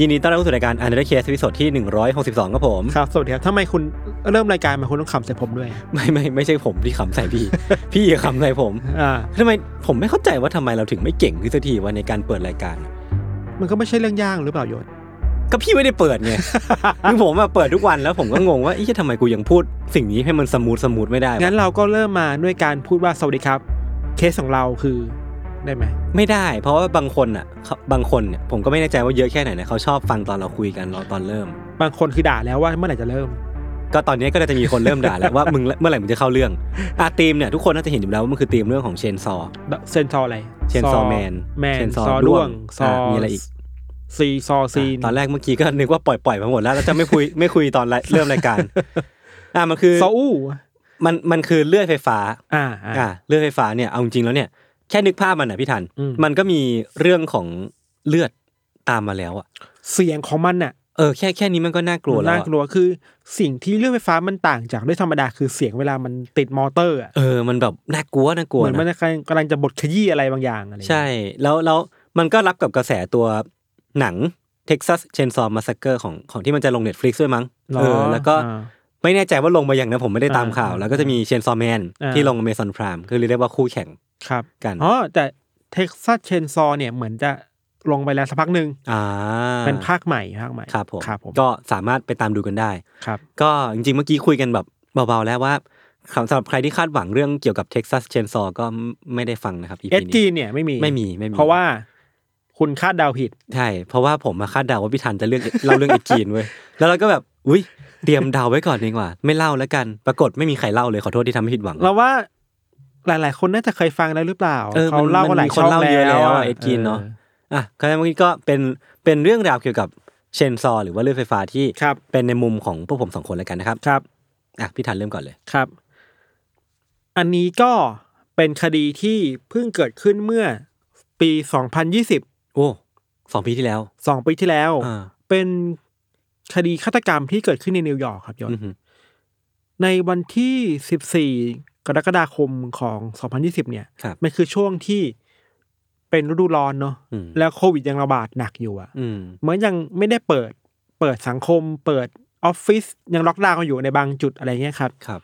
ยินดีต้อนรับเข้าสู่รายการ Untitled Case episode ที่ 162 ครับผม ครับสวัสดีครับทำไมคุณเริ่มรายการมาคุณต้องขำใส่ผมด้วย ไม่ไม่ไม่ใช่ผมที่ขำใส่พี่ พี่ขำใส่ผมอ่าทำไมผมไม่เข้าใจว่าทำไมเราถึงไม่เก่งที่สักทีว่าในการเปิดรายการ มันก็ไม่ใช่เรื่องยากหรือเปล่าโยนก็พี่ไม่ได้เปิดไงคือผมมาเปิดทุกวันแล้วผมก็งงว่าเอ๊ะทำไมกูยังพูดสิ่งนี้ให้มัน smooth smooth ไม่ได้วะงั้นเราก็เริ่มมาด้วยการพูดว่าสวัสดีครับ เคสของเราคือ ได้ไหมไม่ได้ เพราะว่าบางคนอะเขาบางคนเนี่ยผมก็ไม่แน่ใจว่าเยอะแค่ไหนนะเขาชอบฟังตอนเราคุยกันเราตอนเริ่ม บางคนคือด่าแล้วว่าเมื่อไหร่จะเริ่ม ก็ตอนนี้ก็จะมีคนเริ่มด่าแล้วว่ามึงเมื่อไหร่มึงจะเข้าเรื่องอะทีมเนี่ยทุกคนน่าจะเห็นอยู่แล้วว่ามันคือทีมเรื่องของเชนซอเซนซออะไรเชนซอแมนแมนเชนซอซอด้ด้ววงงซออะมีอะไรอีกซีซอซีนตอนแรกเมื่อกี้ก็นึกว่าปล่อยปล่อยมาหมดแล้วแล้วจะไม่คุยไม่คุยตอนเริ่มรายการอะมันคือซออู้มันมันคือเลือดไฟฟ้า อ่าอ่าอะเลือดไฟฟ้าเนี่ยเอาจริงๆแล้วเนี่ยแค่นึกภาพมันอะพี่ทันอืมมันก็มีเรื่องของเลือดตามมาแล้วอะ เสียงของมันน่ะเออแค่แค่นี้มันก็น่ากลัวแล้วน่าอะกลัวคือสิ่งที่เรื่องไฟฟ้ามันต่างจากเรื่องธรรมดาคือเสียงเวลามันติดมอเตอร์อะเออมันแบบน่ากลัวน่ากลัวเหมือนมันนะกำลังจะบดขยี้อะไรบางอย่างอะไรอย่างใช่เงี้ยแล้วแล้วมันก็รับกับกระแสตัวหนัง Texas Chainsaw Massacre ของของที่มันจะลง Netflix ด้วยมั้งหรเออแล้วก็อ่าไม่แน่ใจว่าลงมาอย่างนะผมไม่ได้ตามข่าวอ่าแล้วก็จะมี Chainsaw Man อ่าที่ลง Amazon Prime คือเรียกว่าคู่แข่ง ครับกันอ๋อแต่ Texas Chainsaw เนี่ยเหมือนจะลงไปแล้วสักพักหนึ่งอ่าเป็นภาคใหม่ภาคใหม่ครับผมครับผมก็สามารถไปตามดูกันได้ครับ ก็จริงๆเมื่อกี้คุยกันแบบเบาๆแล้วว่าสำหรับใครที่คาดหวังเรื่องเกี่ยวกับ Texas Chainsaw ก็ไม่ได้ฟังนะครับ EP Ed Gein เนี่ยไม่มีไม่มีไม่มีเพราะว่าคุณคาดเดาผิด ใช่ เพราะว่าผมมาคาดเดาว่าพี่ธัญจะเลือกเล่าเรื่องเอจีนเว้ยแล้วเราก็แบบอุ้ยเตรียมเดาไว้ก่อนดีกว่า ไม่เล่าแล้วกัน ปรากฏไม่มีใครเล่าเลยขอโทษที่ทำให้ผิดหวังเราว่า หลาย ๆ คนน่าจะเคยฟังแล้วหรือเปล่าเออเขามันเล่ามัมาหลายมีคนช่องเล่าเยอะแล้วแล้วอะเอสจีนเนอะอะก็เมื่อกี้ก็เป็นเป็นเรื่องราวเกี่ยวกับเชนซอหรือว่าเรื่องไฟฟ้าที่ครับเป็นในมุมของพวกผมสองคนแล้วกันนะครับครับอะพี่ทันเริ่มก่อนเลยครับ อันนี้ก็เป็นคดีที่เพิ่งเกิดขึ้นเมื่อปี2020โอ้สองปีที่แล้วสองปีที่แล้วอ่าเป็นคดีฆาตกรรมที่เกิดขึ้นในนิวยอร์กครับยศอือหือในวันที่14 กรกฎาคมของ 2020 เนี่ยครับมันคือช่วงที่เป็นฤดูร้อนเนาะอืมแล้วโควิดยังระบาดหนักอยู่อะอืมเหมือนยังไม่ได้เปิดเปิดสังคม เปิดออฟฟิศยังล็อกดาวน์กันอยู่ในบางจุดอะไรเงี้ยครับครับ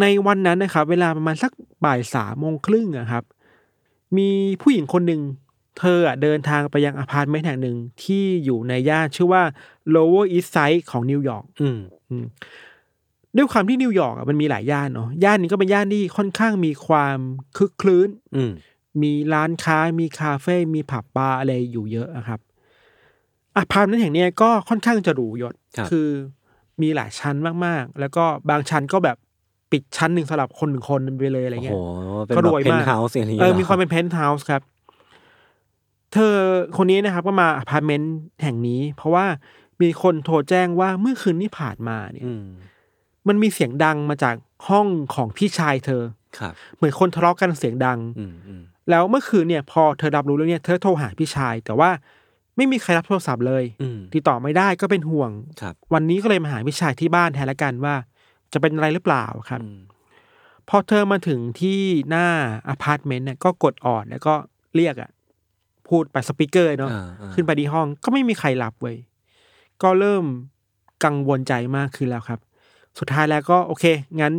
ในวันนั้นนะครับ เวลาประมาณสักบ่ายสามโมงครึ่งอะครับ มีผู้หญิงคนหนึ่งเธออะเดินทางไปยังอพาร์ตเมนต์แห่งหนึ่งที่อยู่ในย่านชื่อว่า Lower East Side ของนิวยอร์กอืมอืม ด้วยความที่นิวยอร์กอะมันมีหลายย่านเนาะย่านนี้ก็เป็นย่านที่ค่อนข้างมีความคึกครื้นอืมมีร้านค้ามีคาเฟ่มีผับบาร์อะไรอยู่เยอะอะครับอพาร์ตเมนต์แห่งเนี้ยก็ค่อนข้างจะหรูยศครับคือมีหลายชั้นมากๆ แล้วก็บางชั้นก็แบบปิดชั้นหนึ่งสำหรับคนหนึ่งคนไปเลยอะไรโอ้เงี้โหยก็แบบรวยมากเป็นเพนท์เฮาส์อย่างนี้เออหรือมีความเป็นเพนท์เฮาส์ครับ เธอคนนี้นะครับ ก็มาอพาร์ตเมนต์แห่งนี้ เพราะว่ามีคนโทรแจ้งว่าเมื่อคืนที่ผ่านมาเนี่ยอื มมันมีเสียงดังมาจากห้องของพี่ชายเธอครับเหมือนคนทะเลาะกันเสียงดังอืมอืมแล้วเมื่อคืนเนี่ย พอเธอรับรู้เรื่องเนี้ยเธอโทรหาพี่ชาย แต่ว่าไม่มีใครรับโทรศัพท์เลยอืมติดต่อไม่ได้ก็เป็นห่วงครับวันนี้ก็เลยมาหาพี่ชายที่บ้านแทนละกันว่า จะเป็นอะไรหรือเปล่าครับอืมพอเธอมาถึงที่หน้าอพาร์ตเมนต์เนี่ยก็กดออดแล้วก็เรียกอะพูดไป speaker เนาะอ่าอ่าขึ้นไปที่ห้องก็ไม่มีใครรับเว้ยก็เริ่มกังวลใจมากขึ้นแล้วครับ สุดท้ายแล้วก็โอเค งั้น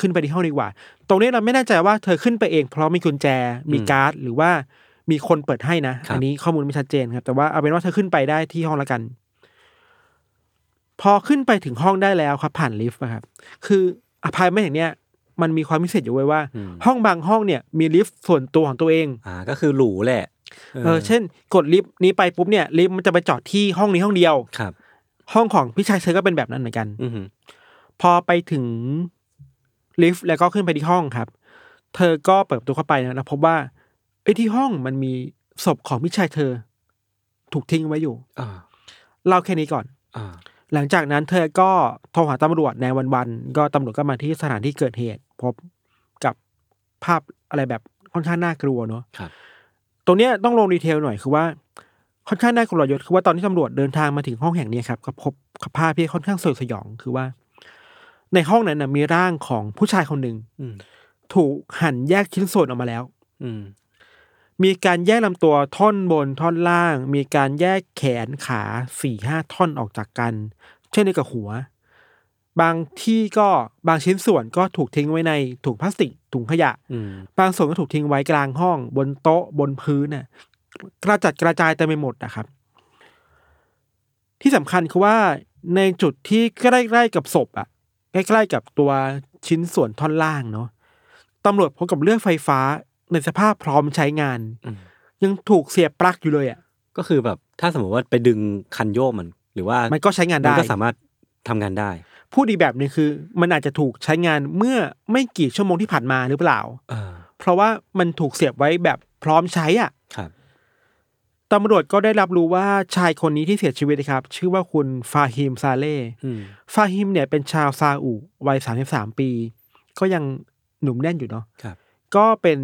ขึ้นไปที่ห้องดีกว่า ตรงนี้เราไม่แน่ใจว่าเธอขึ้นไปเอง เพราะมีกุญแจมีการ์ด หรือว่ามีคนเปิดให้นะ อันนี้ข้อมูลไม่ชัดเจนครับ แต่ว่าเอาเป็นว่าเธอขึ้นไปได้ที่ห้องละกัน พอขึ้นไปถึงห้องได้แล้วครับ ผ่านลิฟต์อะครับ คืออพาร์ตเมนต์อย่างเนี้ยมันมีความพิเศษอยู่เว้ยว่าอืมห้องบางห้องเนี่ยมีลิฟต์ส่วนตัวของตัวเอง อ่า ก็คือหรูแหละ เออ เช่น กดลิฟต์นี้ไปปุ๊บเนี่ยลิฟต์มันจะไปจอดที่ห้องนี้ห้องเดียวครับ ห้องของพี่ชายเธอก็เป็นแบบนั้นเหมือนกัน อือหือ พอไปถึงลิฟต์แล้วก็ขึ้นไปที่ห้องครับ เธอก็เปิดประตูเข้าไปนะแล้วพบว่าเฮ้ยที่ห้องมันมีศพของพี่ชายเธอ ถูกทิ้งไว้อยู่อ่าเล่าแค่นี้ก่อนอ่าหลังจากนั้นเธอก็โทรหาตำรวจในวันวันๆก็ตำรวจก็มาที่สถานที่เกิดเหตุ พบกับภาพอะไรแบบค่อนข้างน่ากลัวเนาะครับตรงเนี้ยต้องลงดีเทลหน่อยคือว่าค่อนข้างน่ากลัวยศคือว่าตอนที่ตำรวจเดินทางมาถึงห้องแห่งนี้ครับก็พบกับภาพที่ค่อนข้างสยดสยองคือว่า ในห้องนั้นนะมีร่างของผู้ชายคนหนึ่งอืมถูกหั่นแยกชิ้นส่วนออกมาแล้ว อืมมีการแยกลำตัวท่อนบนท่อนล่าง มีการแยกแขนขาสี่ห้าท่อนออกจากกัน เช่นเดียวกับหัว บางที่ก็บางชิ้นส่วนก็ถูกทิ้งไว้ในถุงพลาสติกถุงขยะอืมบางส่วนก็ถูกทิ้งไว้กลางห้อง บนโต๊ะบนพื้นน่ะกระจัดกระจายเต็มไปหมดนะครับ ที่สำคัญคือว่าในจุดที่ใกล้ๆกับศพอะ ใกล้ๆกับตัวชิ้นส่วนท่อนล่างเนาะตำรวจพบกับเลือดไฟฟ้าในสภาพพร้อมใช้งานอืมยังถูกเสียบปลั๊กอยู่เลยอะก็คือแบบถ้าสมมติว่าไปดึงคันโยกมัน หรือว่ามันก็ใช้งานมันได้ก็สามารถทำงานได้ พูดดีแบบนี้คือ มันอาจจะถูกใช้งานเมื่อไม่กี่ชั่วโมงที่ผ่านมาหรือเปล่าเออเพราะว่ามันถูกเสียบไว้แบบพร้อมใช้อะครับ ตำรวจก็ได้รับรู้ว่าชายคนนี้ที่เสียชีวิตนะครับ ชื่อว่าคุณฟาฮิมซาเลห์อืมฟาฮิมเนี่ยเป็นชาวซาอุวัย33ปี ก็ยังหนุ่มแน่นอยู่เนาะครับก็เป็น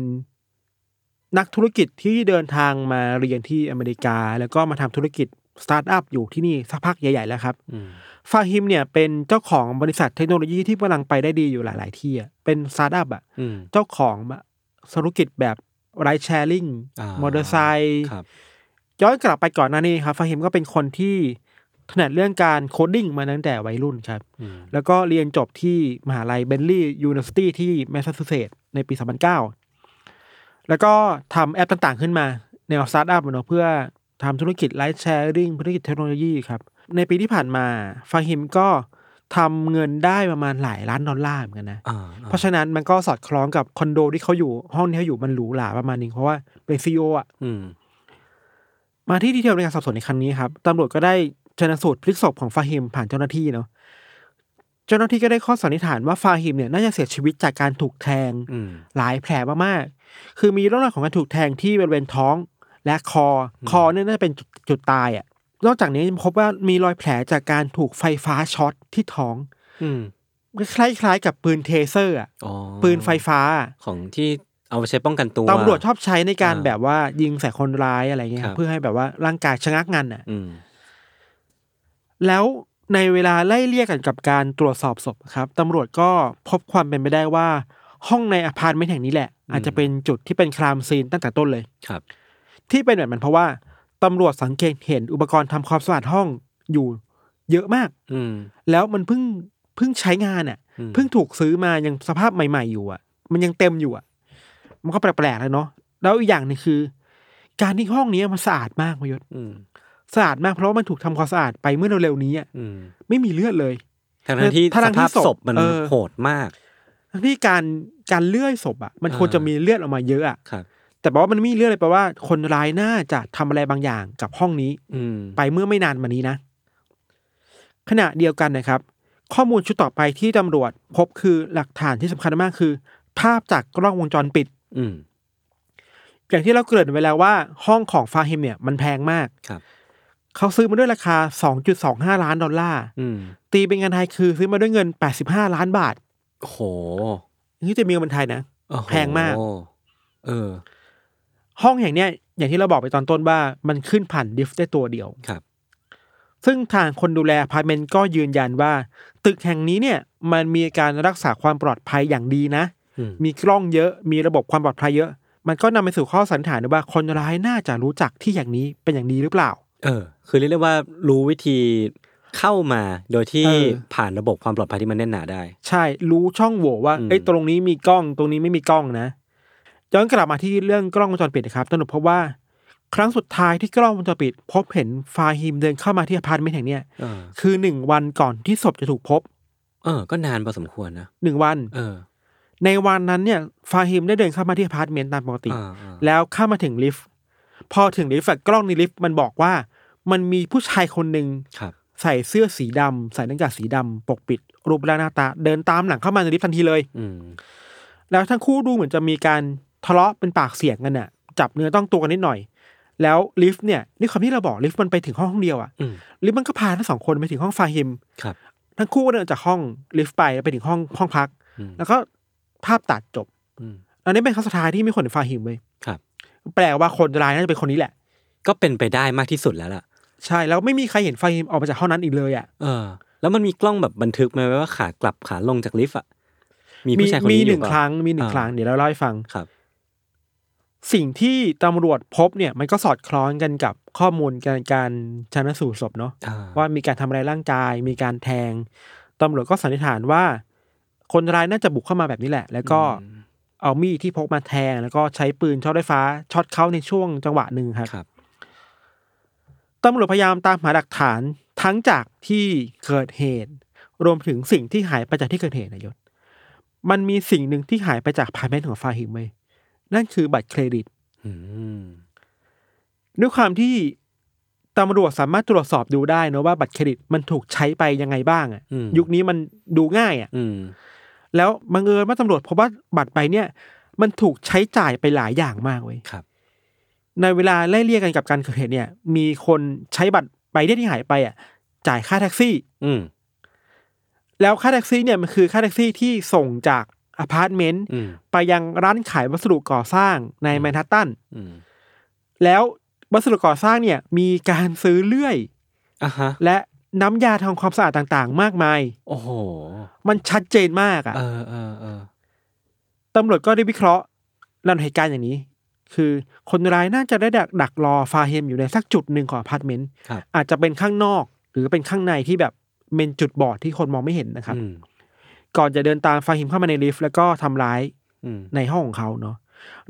นักธุรกิจที่เดินทางมาเรียนที่อเมริกา แล้วก็มาทำธุรกิจสตาร์ทอัพอยู่ที่นี่สักพักใหญ่ ๆ แล้วครับอืมฟาฮิมเนี่ยเป็นเจ้าของบริษัทเทคโนโลยีที่กำลังไปได้ดีอยู่หลาย ๆ ที่อะเป็นสตาร์ทอัพอะอืมเจ้าของธุรกิจแบบ ride sharing อ่ามอเตอร์ไซค์ครับ ย้อนกลับไปก่อนหน้านี้ครับฟาฮิมก็เป็นคนที่ถนัดเรื่องการ coding มาตั้งแต่วัยรุ่นครับอืมแล้วก็เรียนจบที่มหาลัย Bentley University ที่แมสซาชูเซตส์ในปี 2009 แล้วก็ทำแอปต่างๆขึ้นมาแนวสตาร์ทอัพเนาะเพื่อทำธุรกิจ ride sharing ธุรกิจเทคโนโลยีครับ ในปีที่ผ่านมาฟาฮิมก็ทำเงินได้ประมาณหลายล้านดอลลาร์เหมือนกันนะอ่าเพราะฉะนั้นมันก็สอดคล้องกับคอนโดที่เขาอยู่ห้องที่เขาอยู่มันหรูหราประมาณนึงเพราะว่าเป็น CEO อะอืม มาที่ detail ในการสอบสวนในครั้งนี้ครับตำรวจก็ได้ชนสูตรพลิกศพของฟาฮิมผ่านเจ้าหน้าที่เนาะเจ้าหน้าที่ก็ได้ข้อสันนิษฐานว่าฟาฮิมเนี่ยน่าจะเสียชีวิตจากการถูกแทงอืมหลายแผลมากๆคือมีร่องรอยของการถูกแทงที่บริเวณท้องและคอคอเนี่ยน่าจะเป็นจุดจุดตายอะนอกจากนี้พบว่ามีรอยแผลจากการถูกไฟฟ้าช็อตที่ท้อง อืมคล้ายๆกับปืน Taser อะอ๋อปืนไฟฟ้าของที่ เอาไปใช้ป้องกันตัวตำรวจชอบใช้ในการอ่าแบบว่ายิงใส่คนร้ายอะไรเงี้ยครับเพื่อให้แบบว่าร่างกายชะงักงันอะอืมแล้วในเวลาไล่เลี่ยกันกับการตรวจสอบศพครับตำรวจก็พบความเป็นไปได้ว่า ห้องในอพาร์ตเมนต์แห่งนี้แหละ อาจจะเป็นจุดที่เป็น crime scene ตั้งแต่ต้นเลยครับ ที่เป็นแบบนั้นเพราะว่าตำรวจสังเกตเห็นอุปกรณ์ทำความสะอาดห้องอยู่ เยอะมาก อืมแล้วมันเพิ่งเพิ่งใช้งานอะอืมเพิ่งถูกซื้อมายังสภาพใหม่ ๆ อยู่อะ มันยังเต็มอยู่อะ มันก็แปลกๆเลยเนาะแล้วอีกอย่างหนึงคือ การที่ห้องนี้มันสะอาดมากมายศอืมสะอาดมากเพราะว่ามันถูกทำความสะอาดไปเมื่อเร็วๆนี้อะอืมไม่มีเลือดเลยทั้งๆที่ทั้สงๆที่ภาพศพศพมันเออโหดมากทั้งที่การการเลื่อยศพอะ มันควรจะมีเลือดออกมาเยอะอะครับแต่บอกว่ามันไม่มีเลือดเลยแปลว่าคนร้ายน่าจะทำอะไรบางอย่างกับห้องนี้ อืมไปเมื่อไม่นานมานี้นะ ขณะเดียวกันนะครับ ข้อมูลชุดต่อไปที่ตำรวจ พบคือหลักฐานที่สำคัญมากคือ ภาพจากกล้องวงจรปิด อืมอย่างที่เราเกริ่นไว้แล้วว่าห้องของฟาฮิมเนี่ยมันแพงมากครับ เขาซื้อมาด้วยราคา 2.25 ล้านดอลลาร์อืมตีเป็นเงินไทยคือซื้อมาด้วยเงิน 85 ล้านบาทโอ้โหนี่จะมีเงินไทยนะโอ้โหแพงมาก เออ ห้องอย่างเนี้ย อย่างที่เราบอกไปตอนต้นว่า มันขึ้นผ่านลิฟต์ได้ตัวเดียว ครับ ซึ่งทางคนดูแลอพาร์ตเมนต์ก็ยืนยันว่า ตึกแห่งนี้เนี่ย มันมีการรักษาความปลอดภัยอย่างดีนะอื มมีกล้องเยอะมีระบบความปลอดภัยเยอะ มันก็นำไปสู่ข้อสันนิษฐานได้ว่าคนร้ายน่าจะรู้จักที่อย่างนี้เป็นอย่างดีหรือเปล่า เออ คือเรียกได้ว่ารู้วิธีเข้ามาโดยที่เออผ่านระบบความปลอดภัยที่มันแน่นหนาได้ ใช่รู้ช่องโหว่ว่าอืมเอ้ยตรงนี้มีกล้องตรงนี้ไม่มีกล้องนะย้อนกลับมาที่เรื่องกล้องวงจรปิดนะครับตำรวจพบว่า ครั้งสุดท้ายที่กล้องวงจรปิด พบเห็นฟาฮิมเดินเข้ามาที่อพาร์ตเมนต์แห่งเนี้ยเออคือหนึ่งวันก่อนที่ศพจะถูกพบ เออ ก็นานพอสมควรนะหนึ่งวัน เออ ในวันนั้นเนี่ยฟาฮิมได้เดินเข้ามาที่อพาร์ตเมนต์ตามปกติอ่าอ่าแล้วเข้ามาถึงลิฟต์พอถึงลิฟต์อะกล้องในลิฟต์มันบอกว่า มันมีผู้ชายคนหนึ่งครับใส่เสื้อสีดำใส่หน้ากากสีดำปกปิด รูปร่างหน้าตา เดินตามหลังเข้ามาในลิฟต์ทันทีเลย อืมแล้วทั้งคู่ดูเหมือนจะมีการทะเลาะเป็นปากเสียงกันน่ะ จับเนื้อต้องตัวกันนิดหน่อย แล้วลิฟต์เนี่ยนี่ความที่เราบอกลิฟต์มันไปถึงห้องห้องเดียวอะอืมลิฟต์มันก็พาทั้งสองคนไปถึงห้องฟาฮิมครับ ทั้งคู่ก็เดินจากห้องลิฟต์ไปไปถึงห้องห้องพักอืมแล้วก็ ภาพตัดจบอืมอันนี้เป็นครั้งสุดท้ายที่มีคนเห็นฟาฮิมเว้ยครับ แปลว่าคนร้ายน่าจะเป็นคนนี้แหละ ก็เป็นไปได้มากที่สุดแล้วล่ะ ใช่แล้วไม่มีใครเห็นฟาฮิมออกมาจากห้องนั้นอีกเลยอะเออ แล้วมันมีกล้องแบบบันทึกไหมว่าขากลับขาลงจากลิฟต์อะมีผู้ชายคนมีนี้อหยู่นึ่งเปล่าครั้งมีหนึ่งอ่าครั้งเดี๋ยวเราเล่าให้ฟังครับ สิ่งที่ตำรวจพบเนี่ย มันก็สอดคล้องกันกับข้อมูลการการชันสูตรศพเนาะอ่าว่ามีการทำอะไรายร่างกาย มีการแทงตำรวจก็สันนิษฐานว่า คนร้ายน่าจะบุกเข้ามาแบบนี้แหละ แล้วก็อืมเอามีดที่พกมาแทง แล้วก็ใช้ปืนช็อตไฟฟ้าช็อตเขาในช่วงจังหวะหนึ่งครับครับตำรวจพยายามตามหาหลักฐานทั้งจากที่เกิดเหตุ รวมถึงสิ่งที่หายไปจากที่เกิดเหตุนะยศ มันมีสิ่งหนึ่งที่หายไปจากอพาร์ทเมนต์ของฟาฮิมเว้ยนั่นคือบัตรเครดิตอืมด้วยความที่ตำรวจสามารถตรวจสอบดูได้นะว่าบัตรเครดิตมันถูกใช้ไปยังไงบ้างอะอืมยุคนี้มันดูง่ายอะอืม แล้วบังเอิญว่าตำรวจพบว่าบัตรใบเนี่ย มันถูกใช้จ่ายไปหลายอย่างมากเว้ยครับ ในเวลาไล่เลี่ยกันกับการเกิดเหตุเนี่ย มีคนใช้บัตรใบเนี้ยที่หายไปอะ จ่ายค่าแท็กซี่ อืมแล้วค่าแท็กซี่เนี่ยมันคือค่าแท็กซี่ที่ส่งจากอพาร์ตเมนต์อืมไปยังร้านขายวัสดุก่อสร้างในแมนฮัตตัน อืมแล้ววัสดุก่อสร้างเนี่ยมีการซื้อเลื่อย อะฮะ และ น้ำยาทำความสะอาดต่างๆ มากมาย โอ้โห มันชัดเจนมากอะเออเออเออตำรวจก็ได้วิเคราะห์ลำดับเหตุการณ์อย่างนี้ คือคนร้ายน่าจะได้ดักดักรอฟาฮิมอยู่ในสักจุดหนึ่งของอพาร์ตเมนต์ครับ อาจจะเป็นข้างนอก หรือเป็นข้างในที่แบบเป็นจุดบอดที่คนมองไม่เห็นนะครับ อืมก่อนจะเดินตามฟาฮิมเข้ามาในลิฟต์แล้วก็ทำร้ายอืมในห้องของเขาเนาะ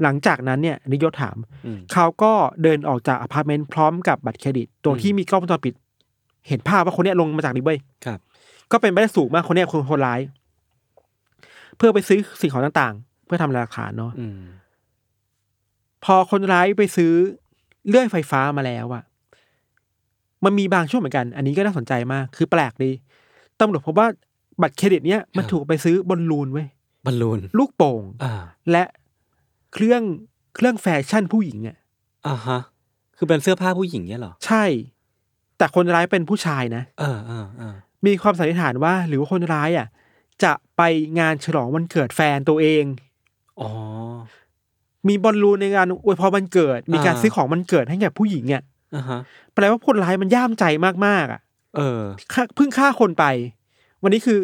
หลังจากนั้นเนี่ยนิยศถาม อืม เขาก็เดินออกจากอพาร์ตเมนต์พร้อมกับบัตรเครดิต ตัวอืมที่มีกล้องวงจรปิด เห็นภาพว่าคนเนี้ยลงมาจากลิฟต์เว้ยครับ ก็เป็นไปได้สูงมากคนเนี้ยคือคนร้าย เพื่อไปซื้อสิ่งของต่างๆ เพื่อทำลายหลักฐานเนาะอืม พอคนร้ายไปซื้อเลื่อยไฟฟ้ามาแล้วอะมันมีบางช่วงเหมือนกัน อันนี้ก็น่าสนใจมากคือแปลกดีตำรวจพบว่าบัตรเครดิตเนี้ยมันถูกไปซื้อบอลลูนเว้ยบอลลูน ลูกโป่ง อ่า และเครื่องเครื่องแฟชั่นผู้หญิงอะ อ่าฮะ คือเป็นเสื้อผ้าผู้หญิงเนี่ยเหรอ ใช่ แต่คนร้ายเป็นผู้ชายนะเออเออเออมีความสันนิษฐานว่า หรือว่าคนร้ายอะ จะไปงานฉลองวันเกิดแฟนตัวเองอ๋อมีบอลลูนในงานอวยพรวันเกิด มีการอ่าซื้อของวันเกิดให้แก่ผู้หญิงอะอ่าฮะแปลว่าคนร้ายมันย่ามใจมากๆอะ เออฆ่าเพิ่งฆ่าคนไป วันนี้คือ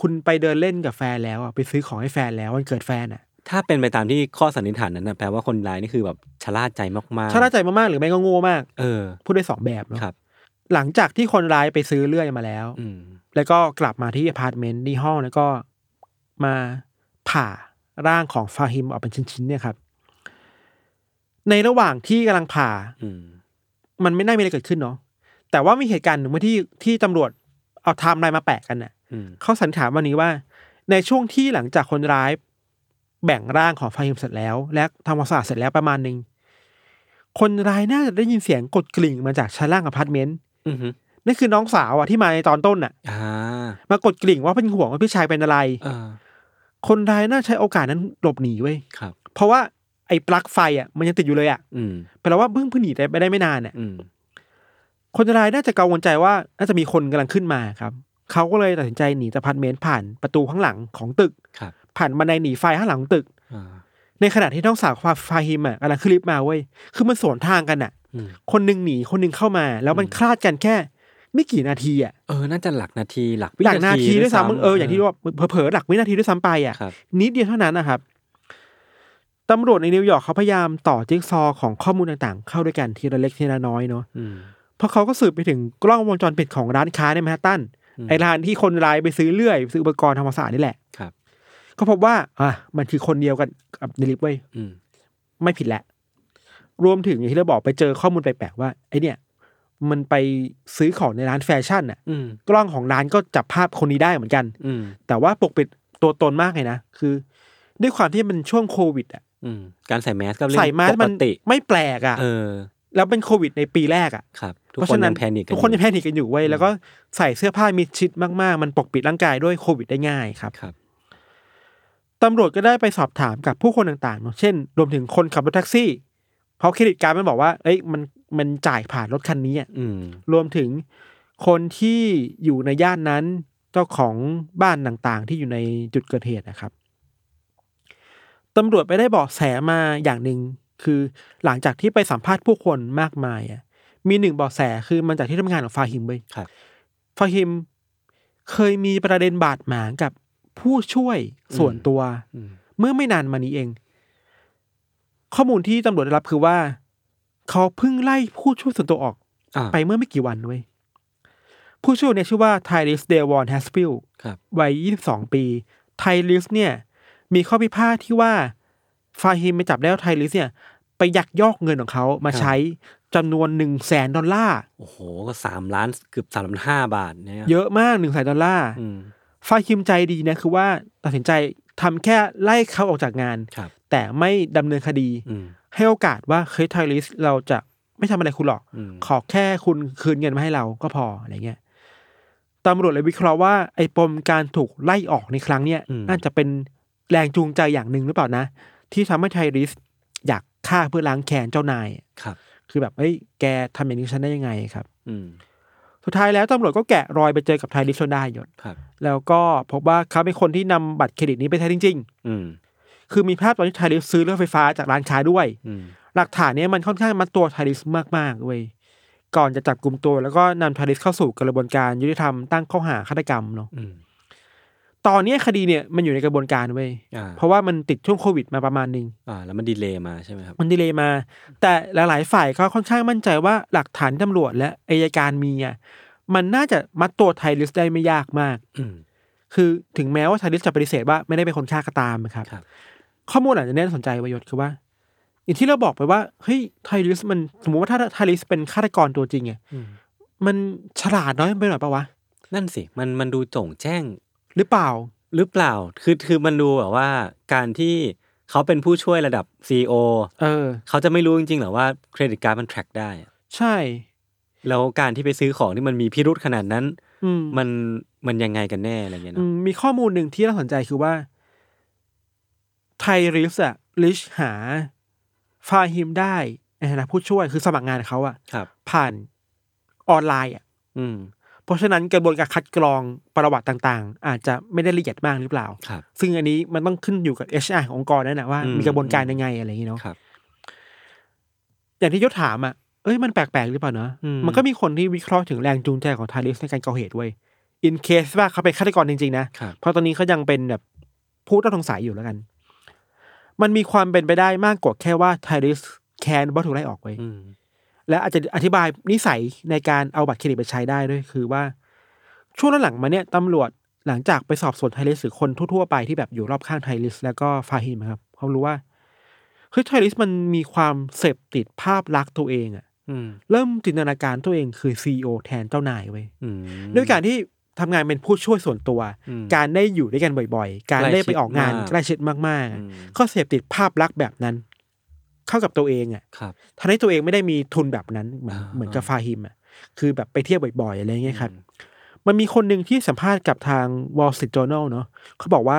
คุณไปเดินเล่นกับแฟนแล้วอะไปซื้อของให้แฟนแล้ววันเกิดแฟนอะ ถ้าเป็นไปตามที่ข้อสันนิษฐานนั้นนะแปลว่าคนร้ายนี่คือแบบชะล่าใจมากๆชะล่าใจมากๆหรือไม่ก็โง่มาก เออพูดได้สองแบบเนาะครับ หลังจากที่คนร้ายไปซื้อเลื่อยมาแล้วอืมแล้วก็กลับมาที่อพาร์ตเมนต์ที่ห้องแล้วก็มาผ่าร่างของฟาฮิมออกเป็นชิ้นๆเนี่ยครับ ในระหว่างที่กำลังผ่าอืมมันไม่น่ามีอะไรเกิดขึ้นเนาะแต่ว่ามีเหตุการณ์หนึ่งเมื่อที่ที่ตำรวจเอาไทม์ไลน์มาแปะกันน่ะอืมเขาสันนิษฐานอย่างนี้ว่า ในช่วงที่หลังจากคนร้าย แบ่งร่างของฟาฮิมเสร็จแล้ว และทำความสะอาดเสร็จแล้วประมาณหนึ่งคนร้ายน่าจะได้ยินเสียงกดกริ่งมาจากชั้นล่างอพาร์ตเมนต์ อือฮึนั่นคือน้องสาวอะที่มาในตอนต้นน่ะ อ่ามากดกริ่งว่าเป็นห่วงว่าพี่ชายเป็นอะไรเออคนร้ายน่าจะใช้โอกาสนั้นหลบหนีเว้ย ครับ เพราะว่าไอ้ปลั๊กไฟอะมันยังติดอยู่เลยอะอืม แปลว่าเพิ่งเพิ่งหนีไปได้ไม่นานอะ อืม คนร้ายน่าจะกังวลใจว่าน่าจะมีคนกำลังขึ้นมาครับ เขาก็เลยตัดสินใจหนีจากอพาร์ตเมนต์ผ่านประตูข้างหลังของตึก ครับ ผ่านบันไดหนีไฟข้างหลังของตึก อ่า ในขณะที่น้องสาวฟาฟาฮิมอะกำลังขึ้นลิฟต์มาเว้ย คือมันสวนทางกันอะอืม คนหนึ่งหนีคนหนึ่งเข้ามา แล้วมันอืมคลาดกันแค่ ไม่กี่นาทีอะเออน่าจะหลักนาทีหลักวิหลักนาทีด้วยซ้ำเอออย่างที่ว่าเผลอๆหลักวินาทีด้วยซ้ำไปอะครับนิดเดียวเท่านั้นนะครับตำรวจในนิวยอร์กเขาพยายามต่อจิ๊กซอว์ของข้อมูลต่างๆ เข้าด้วยกันทีละเล็กทีละน้อยเนาะอืมเพราะเขาก็สืบไปถึงกล้องวงจรปิดของร้านค้าในแมนฮัตตันอืมไอ้ร้านที่คนร้ายไปซื้อเลื่อย ซื้ออุปกรณ์ทำความสะอาดนี่แหละครับ ก็พบว่าอะมันคือคนเดียวกันกับในลิฟต์เว้ยอืมไม่ผิดแหละ รวมถึงอย่างที่เราบอกไปเจอข้อมูลแปลกๆว่าไอ้เนี่ย มันไปซื้อของในร้านแฟชั่นอะอืมกล้องของร้านก็จับภาพคนนี้ได้เหมือนกัน อืมแต่ว่าปกปิดตัวตนมากเลยนะคือ ด้วยความที่มันช่วงโควิด อะอืมการใส่แมสก์ก็เรื่องใส่แมสก์ไม่แปลกอะเออแล้วเป็นโควิดในปีแรกอะครับเพราะฉะนั้ยันง panic กันทุกคนยัง panic กันอยู่เว้ยแล้วก็ใส่เสื้อผ้ามิดชิดมากๆ มันปกปิดร่างกายด้วยโควิดได้ง่ายครับครับตำรวจก็ได้ไปสอบถามกับผู้คนต่างๆเนอะเช่น รวมถึงคนขับรถแท็กซี่ เพราะ credit card มันบอกว่า เอ้ยมันมันจ่ายผ่านรถคันนี้อะอืมรวมถึงคนที่อยู่ในย่านนั้นเจ้าของบ้านต่างๆ ที่อยู่ในจุดเกิดเหตุนะครับตำรวจไปได้เบาะแสมาอย่างหนึ่งคือหลังจากที่ไปสัมภาษณ์ผู้คนมากมายอะมีหนึ่งเบาะแสคือมันจากที่ทำงานของฟาฮิมเว้ยครับฟาฮิมเคยมีประเด็นบาดหมางกับผู้ช่วยส่วนตัวอืมเมื่อไม่นานมานี้เอง ข้อมูลที่ตำรวจได้รับคือว่า เขาเพิ่งไล่ผู้ช่วยส่วนตัวออกอ่าไปเมื่อไม่กี่วันเว้ยผู้ช่วยเนี่ยชื่อว่าไทริสเดวอนแฮสฟิลครับวัย 22 ปี ไทริสเนี่ย มีข้อพิพาทที่ว่า ฟาฮิมไปจับได้ว่าไทริสเนี่ย ไปยักยอกเงินของเขามาใช้จำนวนหนึ่งแสนดอลลาร์ โอ้โห ก็สามล้านเกือบสามล้านห้าบาทเนี่ย เยอะมากหนึ่งแสนดอลลาร์อืม ฟาฮิมใจดีนะคือว่าตัดสินใจทำแค่ไล่เขาออกจากงานครับแต่ไม่ดำเนินคดีอืมให้โอกาสว่าเฮ้ยไทริสเราจะไม่ทำอะไรคุณหรอกอืมขอแค่คุณคืนเงินมาให้เราก็พออะไรเงี้ยตำรวจเลยวิเคราะห์ว่าไอ้ปมการถูกไล่ออกในครั้งเนี้ยน่าจะเป็นแรงจูงใจอย่างหนึ่งหรือเปล่านะ ที่ทำให้ไทริสอยากฆ่าเพื่อล้างแค้นเจ้านายครับ คือแบบเฮ้ยแกทำอย่างนี้กับฉันได้ยังไงครับ อืม สุดท้ายแล้วตำรวจก็แกะรอยไปเจอกับไทริสจนได้ยศครับแล้วก็พบว่าเขาเป็นคนที่นำบัตรเครดิตนี้ไปใช้จริงอืมๆคือมีภาพตอนที่ไทริสซื้อรถไฟฟ้าจากร้านค้าด้วยอืมหลักฐานเนี้ยมันค่อนข้างมัดตัวไทริสมากๆเว้ยก่อนจะจับกลุ่มตัว แล้วก็นำไทริสเข้าสู่กระบวนการยุติธรรมตั้งข้อหาฆาตกรรมเนาะอืม ตอนเนี้ยคดีเนี่ยมันอยู่ในกระบวนการเว้ยอ่าเพราะว่ามันติดช่วงโควิดมาประมาณหนึ่งอ่าแล้วมันดีเลย์มาใช่ไหมครับ มันดีเลยมา แต่หลาย ๆ ฝ่ายก็ค่อนข้างมั่นใจว่าหลักฐานที่ตำรวจและอายการมีอะมันน่าจะมัดตัวไทริสได้ไม่ยากมาก อืม คือถึงแม้ว่าไทริสจะปฏิเสธว่าไม่ได้เป็นคนฆ่าก็ตามนะครับ ครับ ข้อมูลอาจจะน่าสนใจประโยชน์คือว่า อย่างที่เราบอกไปว่าเฮ้ยไทริสมันสมมติว่าถ้าไทริสเป็นฆาตกรตัวจริงอะอืม มันฉลาดน้อยไปหน่อยปะวะ นั่นสิ มันมันดูโจ่งแจ้ง หรือเปล่า หรือเปล่า คือคือมันดูแบบว่าการที่เขาเป็นผู้ช่วยระดับซีอเออ เขาจะไม่รู้จริงๆเหรอว่าเครดิตการ์ดมัน track ได้อะใช่ แล้วการที่ไปซื้อของที่มันมีพิรุธขนาดนั้น อืมมันมันยังไงกันแน่อะไรเงี้ยอืเนาะมมีข้อมูลหนึ่งที่น่าสนใจคือว่า ไทริสอะลิชหา ฟาฮิมได้ในฐานะผู้ช่วยคือสมัครงานเขาอะครับ ผ่านออนไลน์อะอืม เพราะฉะนั้นกระบวนการคัดกรองประวัติต่างๆ อาจจะไม่ได้ละเอียดมากหรือเปล่า ครับ ซึ่งอันนี้มันต้องขึ้นอยู่กับ HR ขององค์กรนั่นนะว่าอืม มีกระบวนการยังไงอะไรอย่างนี้เนาะครับ อย่างที่ยศถามอะเอ้ยมันแปลกๆหรือเปล่าเนาะอืม มันก็มีคนที่วิเคราะห์ถึงแรงจูงใจของทาริสในการก่อเหตุเว้ย in case ว่าเขาเป็นฆาตกรจริงๆนะ ครับ เพราะตอนนี้เขายังเป็นแบบผู้ต้องสงสัยอยู่แล้วกัน มันมีความเป็นไปได้มากกว่าแค่ว่าไทริสแคนว่าถูกไล่ออกไว้ยอืม และอาจจะอธิบายนิสัยในการเอาบัตรเครดิตไปใช้ได้ด้วยคือว่า ช่วงหลังๆมาเนี่ยตำรวจหลังจากไปสอบสวนไทริสหรือคนทั่วๆไปที่แบบอยู่รอบข้างไทริสแล้วก็ฟาฮิมครับเขารู้ว่าเฮ้ยไทริสมันมีความเสพติดภาพลักษณ์ตัวเองอะอืมเริ่มจินตนาการตัวเองคือซีอแทนเจ้านายเว้ยอืมด้วยการที่ทำงานเป็นผู้ช่วยส่วนตัวอืมการได้อยู่ด้วยกันบ่อยๆ การได้ไปออกงานใกใกล้ล้ชิชิดดมากมากๆอือะมก็เสพติดภาพลักษณ์แบบนั้น เข้ากับตัวเองอะครับทำให้ตัวเองไม่ได้มีทุนแบบนั้นเหมือนอ่าเหมือนกับฟาฮิมอะคือแบบไปเที่ยวบ่อยๆอะไรเงี้ยครับ มันมีคนหนึ่งที่สัมภาษณ์กับทาง Wall Street Journal เนาะเขาบอกว่า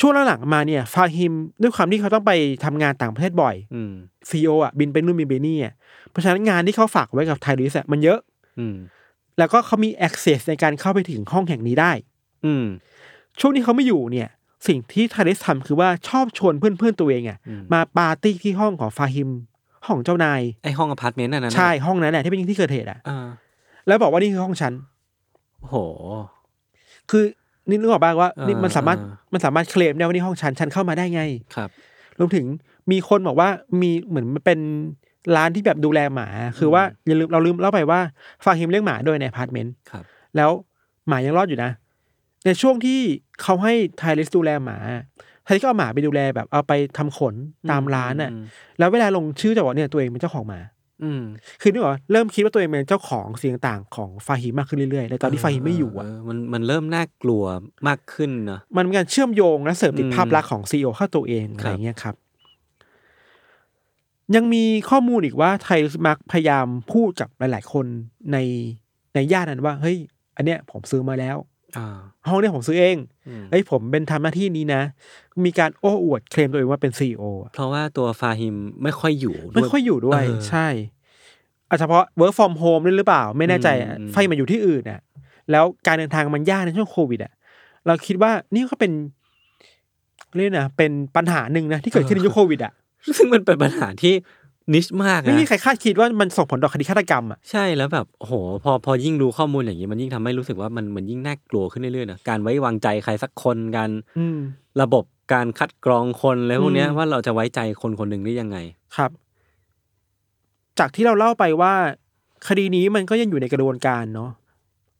ช่วงหลังๆมาเนี่ย ฟาฮิมด้วยความที่เขาต้องไปทำงานต่างประเทศบ่อยอืมซีโออะบินไปนู่นบินไปนี่อะเพราะฉะนั้นงานที่เขาฝากไว้กับไทริสอะมันเยอะ อืมแล้วก็เขามี access ในการเข้าไปถึงห้องแห่งนี้ได้ อืมช่วงที่เขาไม่อยู่เนี่ย สิ่งที่ไทริสทำคือว่าชอบชวนเพื่อนๆตัวเองอะอืมมาปาร์ตี้ที่ห้องของฟาฮิมห้องเจ้านายไอ้ห้องอพาร์ตเมนต์นั่นนะใช่ห้องนั้นแหละที่เป็นที่เกิดเหตุอะอ่าแล้วบอกว่านี่คือห้องฉันโอ้โหคือนี่นึกออกบ้างว่าอ่านี่มันสามารถอ่ามันสามารถเคลมได้ว่านี่ห้องฉันฉันเข้ามาได้ไงครับรวมถึงมีคนบอกว่ามีเหมือนมันเป็นร้านที่แบบดูแลหมา คือว่าอย่าลืมเราลืมเล่าไปว่าฟาฮิมเลี้ยงหมาด้วยในอพาร์ตเมนต์ครับ แล้วหมายังรอดอยู่นะ ในช่วงที่เขาให้ไทริสดูแลหมาไทริสก็เอาหมาไปดูแลแบบเอาไปทำขนตามร้านอะ อืมแล้วเวลาลงชื่อจะบอกเนี่ยตัวเองเป็นเจ้าของหมา อืมคือนึกออกปะเริ่มคิดว่าตัวเองเป็นเจ้าของสิ่งต่างๆของฟาฮิมมากขึ้นเรื่อยๆในตอนที่ฟาฮิมไม่อยู่อะเมันมันเริ่มน่ากลัวมากขึ้นเนอะมันเป็นการเชื่อมโยงและเสริมติดอืมภาพลักษณ์ของซีอเข้าตัวเองอะครัไรบเงี้ยครับ ยังมีข้อมูลอีกว่าไทยมักพยายามพูดกับหลาย ๆ คนในในย่านนั้นว่าเฮ้ย อันเนี้ยผมซื้อมาแล้วอ่า ห้องเนี้ยผมซื้อเองอืมเฮ้ยผมเป็นทำหน้าที่นี้นะ มีการโอ้อวดเคลมตัวเองว่าเป็นซีอเพราะว่าตัวฟาฮิมไม่ค่อยอยู่ด้วไม่ค่อยอยู่ด้วยเออใช่อาจจะเพราะ work from home ด้วยหรือเปล่า ไม่แน่ใจอะอืมไฟมันอยู่ที่อื่นอะ แล้วการเดินทางมันยากในช่วงโควิดอะ เราคิดว่านี่ก็เป็นเรียกนะเป็นปัญหาหนึ่งนะที่เกิดขึ้นในยุคโควิดอะซึ่งมันเป็นปัญหาที่ นิชมากไม่นะมีใครคาดคิดว่ามันส่งผลต่อคดีฆาตกรรมอะใช่แล้วแบบโอ้โหพอพอยิ่งรู้ข้อมูลอย่างนี้มันยิ่งทำให้รู้สึกว่ามันมันยิ่งน่ากลัวขึ้นเรื่อยๆนะการไว้วางใจใครสักคนการอืมระบบการคัดกรองคนอะไรพวกเนี้ยอืมว่าเราจะไว้ใจคนคนหนึ่งได้ยังไงครับ จากที่เราเล่าไปว่า คดีนี้มันก็ยังอยู่ในกระบวนการเนาะ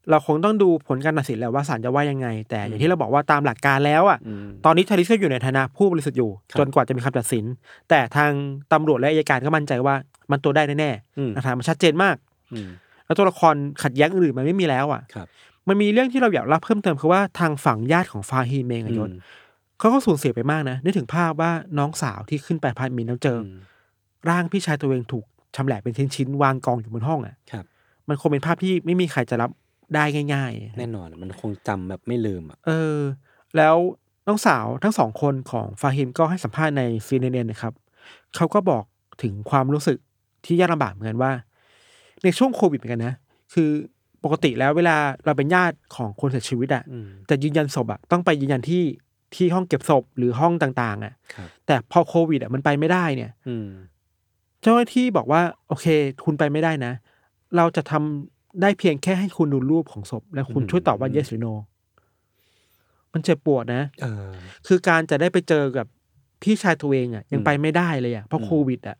เราคงต้องดูผลการตัดสินแล้วว่าศาลจะว่ายังไง แต่อย่างที่เราบอกว่าตามหลักการแล้วอะอืมตอนนี้ทาริสก็อยู่ในฐานะผู้บริสุทธิ์อยู่ครับจนกว่าจะมีคำตัดสิน แต่ทางตำรวจและอัยการก็มั่นใจว่ามันตัวได้แน่อืมๆหลักฐานมันชัดเจนมากอืมแล้วตัวละครขัดแย้งอื่นๆมันไม่มีแล้วอะครับมันมีเรื่องที่เราอยากเล่าเพิ่มเติมคือว่าทางฝั่งญาติของฟาฮีมเองอะยศอืมเขาก็สูญเสียไปมากนะนึกถึงภาพว่าน้องสาวที่ขึ้นไปอพาร์ตเมนต์แล้วเจอ อืมร่างพี่ชายตัวเองถูกชำแหละเป็นชิ้นๆวางกองอยู่บนห้องอะครับมันคงเป็นภาพที่ไม่มีใครจะรับ ได้ง่ายๆ แน่นอนมันคงจำแบบไม่ลืมอะเออ แล้วน้องสาวทั้งสองคนของฟาฮิมก็ให้สัมภาษณ์ใน CNN นะครับเขาก็บอกถึงความรู้สึกที่ยากลำบากเหมือนกันว่า ในช่วงโควิดเหมือนกันนะ คือปกติแล้วเวลาเราเป็นญาติของคนเสียชีวิตอะอืมจะยืนยันศพอะต้องไปยืนยันที่ที่ห้องเก็บศพหรือห้องต่าง ๆอะครับแต่พอโควิดอะมันไปไม่ได้เนี่ยอืมเจ้าหน้าที่บอกว่า โอเค คุณไปไม่ได้นะ เราจะทำ ได้เพียงแค่ให้คุณดูรูปของศพ และคุณอืมช่วยตอบว่า yes หรือ no มันเจ็บปวดนะเออ คือการจะได้ไปเจอกับพี่ชายตัวเองอะ ยังอืมไปไม่ได้เลยอะเพราะอืมโควิดอะ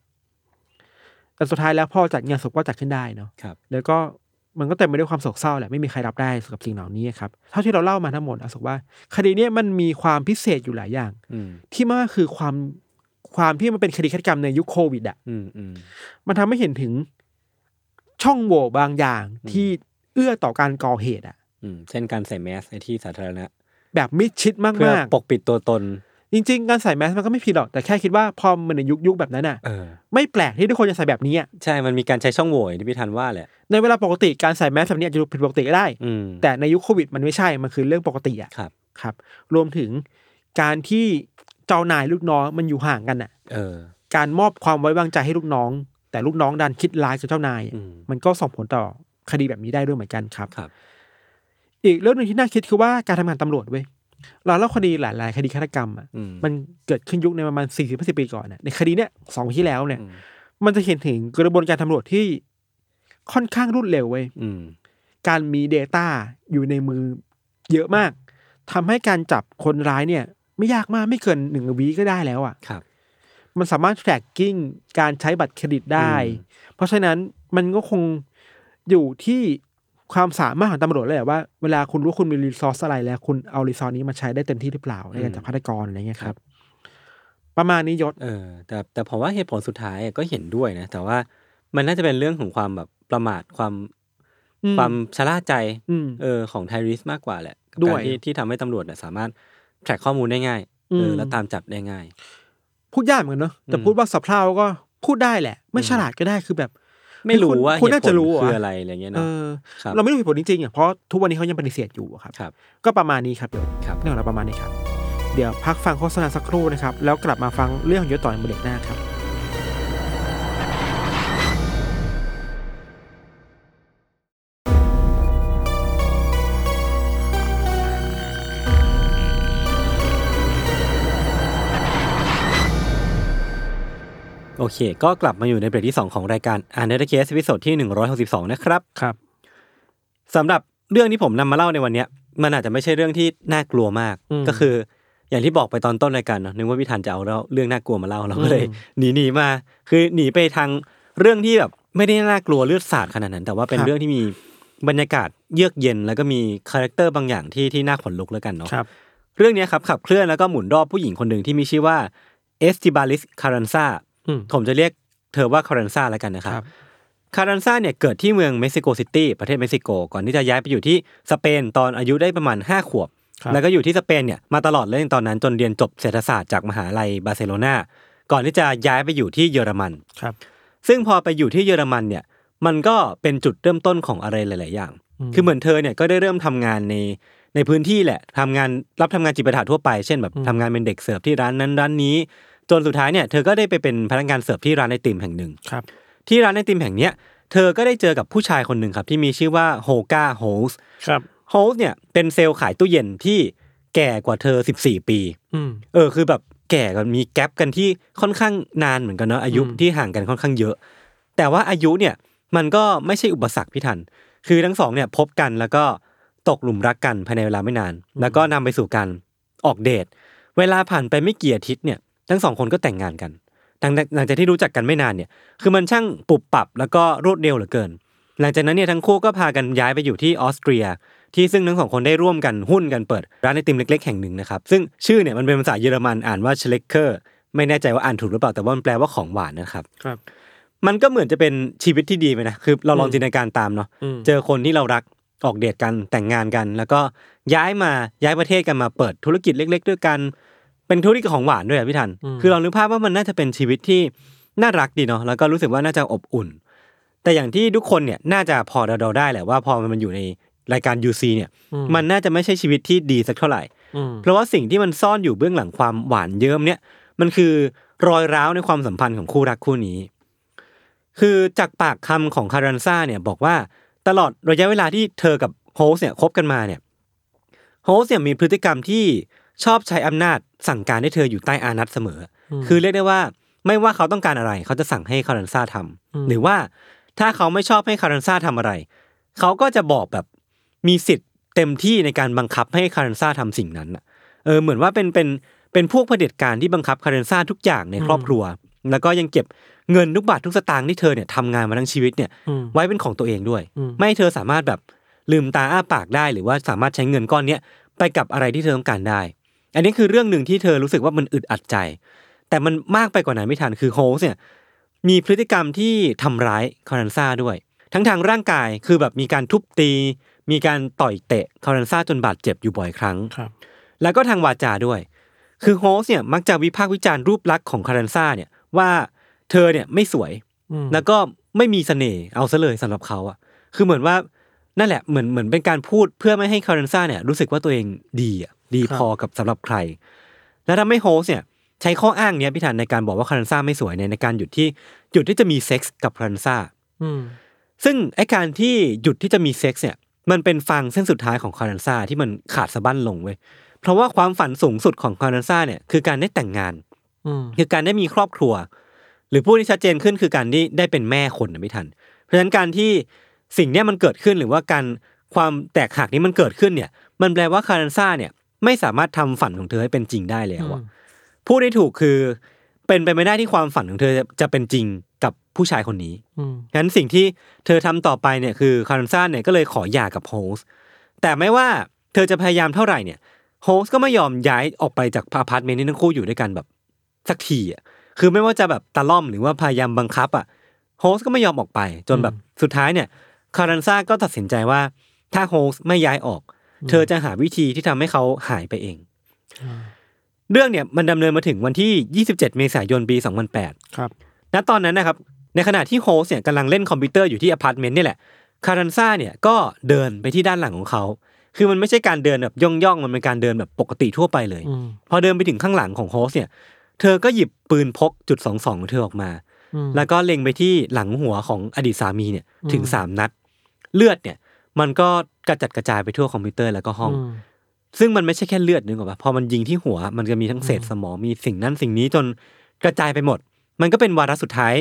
แต่สุดท้ายแล้วพอจัดงานศพก็จัดขึ้นได้เนาะครับ แล้วก็มันก็เต็มไปด้วยความโศกเศร้าแหละไม่มีใครรับได้กับสิ่งเหล่านี้ครับเท่าที่เราเล่ามาทั้งหมดอาสกว่า คดีเนี้ยมันมีความพิเศษอยู่หลายอย่างอืมที่มากคือความความที่มันเป็นคดีฆาตกรรมในยุคโควิดอะอืมอืมมันทำให้เห็นถึง ช่องโหว่บางอย่างอืมที่เอื้อต่อการก่อเหตุอะอืมเช่นการใส่แมสในที่สาธารณะ แบบมิดชิดมเพื่อากปกปิดตัวตนๆจริง ๆ การใส่แมสมันก็ไม่ผิดหรอก แต่แค่คิดว่าพอมันในยุคยุคแบบนั้นอะเออไม่แปลกที่ทุกคนจะใส่แบบนี้อะใช่มันมีการใช้ช่องโหว่อย่างที่พี่ทันว่าแหละ ในเวลาปกติการใส่แมสแบบนี้อาจจะดูผิดปกติก็ได้อืมแต่ในยุคโควิดมันไม่ใช่มันคือเรื่องปกติอะครับ ครับ รวมถึงการที่เจ้านายลูกน้องมันอยู่ห่างกันอะเออการมอบความไว้วางใจให้ลูกน้อง แต่ลูกน้องดันคิดร้ายกับเจ้านายอะอืมมันก็ส่งผลต่อคดีแบบนี้ได้ด้วยเหมือนกันครับครับ อีกเรื่องหนึ่งที่น่าคิดคือว่าการทำงานตำรวจเว้ยเราเล่าคดีหลาย ๆ คดีฆาตกรรมอะอืมมันเกิดขึ้นยุคในประมาณสี่สิบสิบปีก่อนอะในคดีเนี้ยสองปีที่แล้วเนี่ยอืมมันจะเห็นถึงกระบวนการตำรวจที่ค่อนข้างรวดเร็วเว้ยอืมการมี Data อยู่ในมือเยอะมากทำให้การจับคนร้ายเนี่ย ไม่ยากมากไม่เกินหนึ่งวีก็ได้แล้วอะ่ะครับ มันสามารถ tracking การใช้บัตรเครดิตได้อืมเพราะฉะนั้นมันก็คงอยู่ที่ความสามารถของตำรวจเลยแหละว่า เวลาคุณรู้คุณมีรีซอสอะไรแล้ว คุณเอารีซอสนี้มาใช้ได้เต็มที่หรือเปล่าในการจับฆาตกรอะไรเงี้ยครับ ประมาณนี้ยศเออ แต่แต่ผมว่าเหตุผลสุดท้ายก็เห็นด้วยนะ แต่ว่ามันน่าจะเป็นเรื่องของความแบบประมาทความอืมความชะล่าใจอืมเออของไทริสมากกว่าแหละกับด้วยการที่ที่ทำให้ตำรวจเนี่ยสามารถ track ข้อมูลได้ง่ายอืมเออแล้วตามจับได้ง่าย พูดยากเหมือนกันเนอะแต่อืมพูดว่าสับเพร่าก็พูดได้แหละ ไม่อืมฉลาดก็ได้คือแบบ ไม่รู้คุณว่าคุณเหตุน่าผจะลรู้อะคืออะไรอะไรเงี้ยเอเนาะอครับเราไม่รู้เหตุผลจริงๆอะเพราะทุกวันนี้เขายังปฏิเสธอยู่อะครับครับ ก็ประมาณนี้ครับยศครับเรื่องของเราประมาณนี้ครับ เดี๋ยวพักฟังโฆษณาสักครู่นะครับ แล้วกลับมาฟังเรื่องของยศต่อในเบรกหน้าครับ โอเค ก็กลับมาอยู่ในเบรกที่ 2 ของรายการ Untitled Case episode ที่ 162 นะครับครับสำหรับเรื่องที่ผมนำมาเล่าในวันเนี้ย มันอาจจะไม่ใช่เรื่องที่น่ากลัวมากอืมก็คือ อย่างที่บอกไปตอนต้นรายการเนาะนึกว่าพี่ธัญจะเอาเล่าเรื่องน่ากลัวมาเล่าเราก็เลยอืมหนีหนีมา คือหนีไปทางเรื่องที่แบบไม่ได้น่ากลัวเลือดสาดขนาดนั้น แต่ว่าเป็นครับเรื่องที่มีบรรยากาศเยือกเย็น แล้วก็มี character บางอย่างที่ที่น่าขนลุกแล้วกันเนาะครับเรื่องเนี้ยครับขับเคลื่อนแล้วก็หมุนรอบผู้หญิงคนหนึ่งที่มีชื่อว่าเอสติบาลิซ คารันซาอืม ผมจะเรียกเธอว่าคารันซาแล้วกันนะครับครับคารันซาเนี่ยเกิดที่เมืองเม็กซิโกซิตี้ประเทศเม็กซิโก ก่อนที่จะย้ายไปอยู่ที่สเปนตอนอายุได้ประมาณ 5 ขวบครับแล้วก็อยู่ที่สเปนเนี่ยมาตลอดเลยตอนนั้นจนเรียนจบเศรษฐศาสตร์จากมหาลัยบาร์เซโลนาก่อนที่จะย้ายไปอยู่ที่เยอรมันครับ ซึ่งพอไปอยู่ที่เยอรมันเนี่ยมันก็เป็นจุดเริ่มต้นของอะไรหลาย ๆ อย่างอืมคือเหมือนเธอเนี่ยก็ได้เริ่มทำงานในในพื้นที่แหละทำงานรับทำงานจิปาถะทั่วไป เช่นแบบอืมทำงานเป็นเด็กเสิร์ฟที่ร้านนั้นร้านนี้ จนสุดท้ายเนี่ยเธอก็ได้ไปเป็นพนักงานเสิร์ฟที่ร้านไอติมแห่งหนึ่งครับ ที่ร้านไอติมแห่งเนี้ยเธอก็ได้เจอกับผู้ชายคนหนึ่งครับ ที่มีชื่อว่าโฮลเกอร์ โฮสครับโฮสเนี่ยเป็นเซลล์ขายตู้เย็นที่แก่กว่าเธอ14ปีอืมเออคือแบบแก่กันมี gap กันที่ค่อนข้างนานเหมือนกันเนาะอายุอืมที่ห่างกันค่อนข้างเยอะ แต่ว่าอายุเนี่ยมันก็ไม่ใช่อุปสรรคพี่ธัน คือทั้งสองเนี่ยพบกันแล้วก็ตกหลุมรักกันภายในเวลาไม่นาน แล้วก็นำไปสู่การออกเดท เวลาผ่านไปไม่กี่อาทิตย์เนี่ย ทั้งสองคนก็แต่งงานกันหลังจากหลังจากที่รู้จักกันไม่นานเนี่ย คือมันช่างปรับปรับแล้วก็รวดเร็วเหลือเกิน หลังจากนั้นเนี่ยทั้งคู่ก็พากันย้ายไปอยู่ที่ออสเตรีย ที่ซึ่งทั้งสองคนได้ร่วมกันหุ้นกันเปิด ร้านไอติมเล็ก ๆ แห่งหนึ่งนะครับ ซึ่งชื่อเนี่ยมันเป็นภาษาเยอรมันอ่านว่าเชลเคอร์ ไม่แน่ใจว่าอ่านถูกหรือเปล่าแต่ว่ามันแปลว่าของหวานนะครับ ครับ มันก็เหมือนจะเป็นชีวิตที่ดีไปนะ คือเราลองอืมจินตนาการตามเนาะอืมเจอคนที่เรารักออกเดทกันแต่งงานกัน แล้วก็ย้ายมาย้ายประเทศกันมาเปิดธุรกิจเล็ก ๆ ด้วยกัน เป็นธุรกิจของหวานด้วยอะพี่ทัน คือเรานึกภาพว่ามันน่าจะเป็นชีวิตที่น่ารักดีเนาะแล้วก็รู้สึกว่าน่าจะอบอุ่น แต่อย่างที่ทุกคนเนี่ยน่าจะพอเดาๆได้แหละว่าพอมันอยู่ในรายการ UC เนี่ยอืมันน่าจะไม่ใช่ชีวิตที่ดีสักเท่าไหร่อืมเพราะว่าสิ่งที่มันซ่อนอยู่เบื้องหลังความหวานเยิ้มเนี่ยมันคือรอยร้าวในความสัมพันธ์ของคู่รักคู่นี้ คือจากปากคำของคารันซ่าเนี่ยบอกว่าตลอดระยะเวลาที่เธอกับโฮสเนี่ยคบกันมาเนี่ยโฮสเนี่ยมีพฤติกรรมที่ชอบใช้อำนาจ สั่งการให้เธออยู่ใต้อานัตเสมออคือเรียกได้ว่าไม่ว่าเขาต้องการอะไร เขาจะสั่งให้คารันซ่าทำหรือว่าถ้าเขาไม่ชอบให้คารันซ่าทำอะไร เขาก็จะบอกแบบมีสิทธิ์เต็มที่ในการบังคับให้คารันซ่าทำสิ่งนั้นน่ะเออเหมือนว่าเป็นเป็นเป็นพวกเผด็จการที่บังคับคาเรนซ่าทุกอย่างในครอบครัว แล้วก็ยังเก็บเงินทุกบาททุกสตางค์ที่เธอเนี่ยทำงานมาทั้งชีวิตเนี่ยอืมไว้เป็นของตัวเองด้วยอืมไม่ให้เธอสามารถแบบลืมตาอ้าปากได้ หรือว่าสามารถใช้เงินก้อนเนี้ยไปกับอะไรที่เธอต้องการได้ อันนี้คือเรื่องหนึ่งที่เธอรู้สึกว่ามันอึดอัดใจ แต่มันมากไปกว่านั้นไม่ทันคือโฮสเนี่ยมีพฤติกรรมที่ทำร้ายคารันซ่าด้วย ทั้งทางร่างกายคือแบบมีการทุบตี มีการต่อยเตะคารันซ่าจนบาดเจ็บอยู่บ่อยครั้งครับแล้วก็ทางวาจาด้วย คือโฮสเนี่ยมักจะวิพากษ์วิจารณ์รูปลักษณ์ของคารันซ่าเนี่ยว่าเธอเนี่ยไม่สวยอืมแล้วก็ไม่มีเสน่ห์เอาซะเลยสำหรับเขาอะคือเหมือนว่านั่นแหละเหมือนเหมือนเป็นการพูดเพื่อไม่ให้คารันซ่าเนี่ยรู้สึกว่าตัวเองดีอะ ดีพอกับสำหรับใคร แล้วทำให้โฮสเนี่ยใช้ข้ออ้างเนี้ยพี่ธันในการบอกว่าคารันซ่าไม่สวยเนี่ยในการหยุดที่หยุดที่จะมีเซ็กส์กับคารันซ่าอืมซึ่งไอการที่หยุดที่จะมีเซ็กส์เนี่ย มันเป็นฟังเส้นสุดท้ายของคารันซ่าที่มันขาดสะบั้นลงเว้ยเพราะว่าความฝันสูงสุดของคารันซ่าเนี่ยคือการได้แต่งงานอืมคือการได้มีครอบครัว หรือพูดที่ชัดเจนขึ้นคือการที่ได้เป็นแม่คนนะไม่ทัน เพราะฉะนั้นการที่สิ่งเนี้ยมันเกิดขึ้นหรือว่าการความแตกหักนี้มันเกิดขึ้นเนี่ย มันแปลว่าคารันซ่าเนี่ย ไม่สามารถทำฝันของเธอให้เป็นจริงได้แล้วอะพูดได้ถูกคือ เป็นไปไม่ได้ที่ความฝันของเธอจะจะเป็นจริงกับผู้ชายคนนี้อืมงั้นสิ่งที่เธอทำต่อไปเนี่ยคือคารันซ่าเนี่ยก็เลยขอหย่ากับโฮสแต่ไม่ว่าเธอจะพยายามเท่าไหร่เนี่ยโฮสก็ไม่ยอมย้ายออกไปจากอพาร์ตเมนต์ที่ทั้งคู่อยู่ด้วยกันแบบสักทีอะคือไม่ว่าจะแบบตะล่อมหรือว่าพยายามบังคับอะโฮสก็ไม่ยอมออกไป จนแบบสุดท้ายเนี่ยคารันซ่าก็ตัดสินใจว่าถ้าโฮสไม่ย้ายออก เธอจะหาวิธีที่ทำให้เขาหายไปเอง เรื่องเนี่ยมันดำเนินมาถึงวันที่ 27 เมษายนปี 2008 ครับ ณ ตอนนั้นนะครับ ในขณะที่โฮสเนี่ยกำลังเล่นคอมพิวเตอร์อยู่ที่อพาร์ตเมนต์นี่แหละ คารันซ่าเนี่ยก็เดินไปที่ด้านหลังของเขา คือมันไม่ใช่การเดินแบบย่องๆมันเป็นการเดินแบบปกติทั่วไปเลยอืมพอเดินไปถึงข้างหลังของโฮสเนี่ย เธอก็หยิบปืนพกจุดสองสองของเธอออกมาอืมแล้วก็เล็งไปที่หลังหัวของอดีตสามีเนี่ยอืมถึงสามนัด เลือดเนี่ย มันก็กระจัดกระจายไปทั่วคอมพิวเตอร์แล้วก็ห้องอืมซึ่งมันไม่ใช่แค่เลือดนึกออกปะพอมันยิงที่หัว มันจะมีทั้งเศษสมองมีสิ่งนั้นสิ่งนี้จนกระจายไปหมด มันก็เป็นวาระสุดท้าย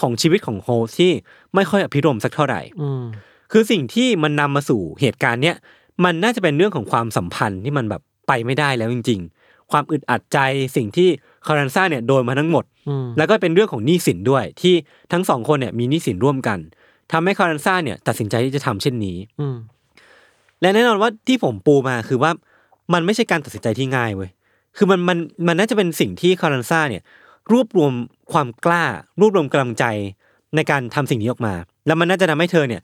ของชีวิตของโฮสที่ไม่ค่อยอภิรมย์สักเท่าไหร่อืมคือสิ่งที่มันนำมาสู่เหตุการณ์เนี้ยมันน่าจะเป็นเรื่องของความสัมพันธ์ที่มันแบบไปไม่ได้แล้วจริง ๆ ความอึดอัดใจสิ่งที่คารันซ่าเนี่ยโดนมาทั้งหมดอืมแล้วก็เป็นเรื่องของหนี้สินด้วยที่ทั้งสองคนเนี่ยมีหนี้สินร่วมกัน ทำให้คารันซ่าเนี่ยตัดสินใจที่จะทำเช่นนี้ อืมและแน่นอนว่าที่ผมปูมาคือว่ามันไม่ใช่การตัดสินใจที่ง่ายเว้ย คือมันมันมันน่าจะเป็นสิ่งที่คารันซ่าเนี่ย รวบรวมความกล้า รวบรวมกำลังใจในการทำสิ่งนี้ออกมา แล้วมันน่าจะทำให้เธอเนี่ย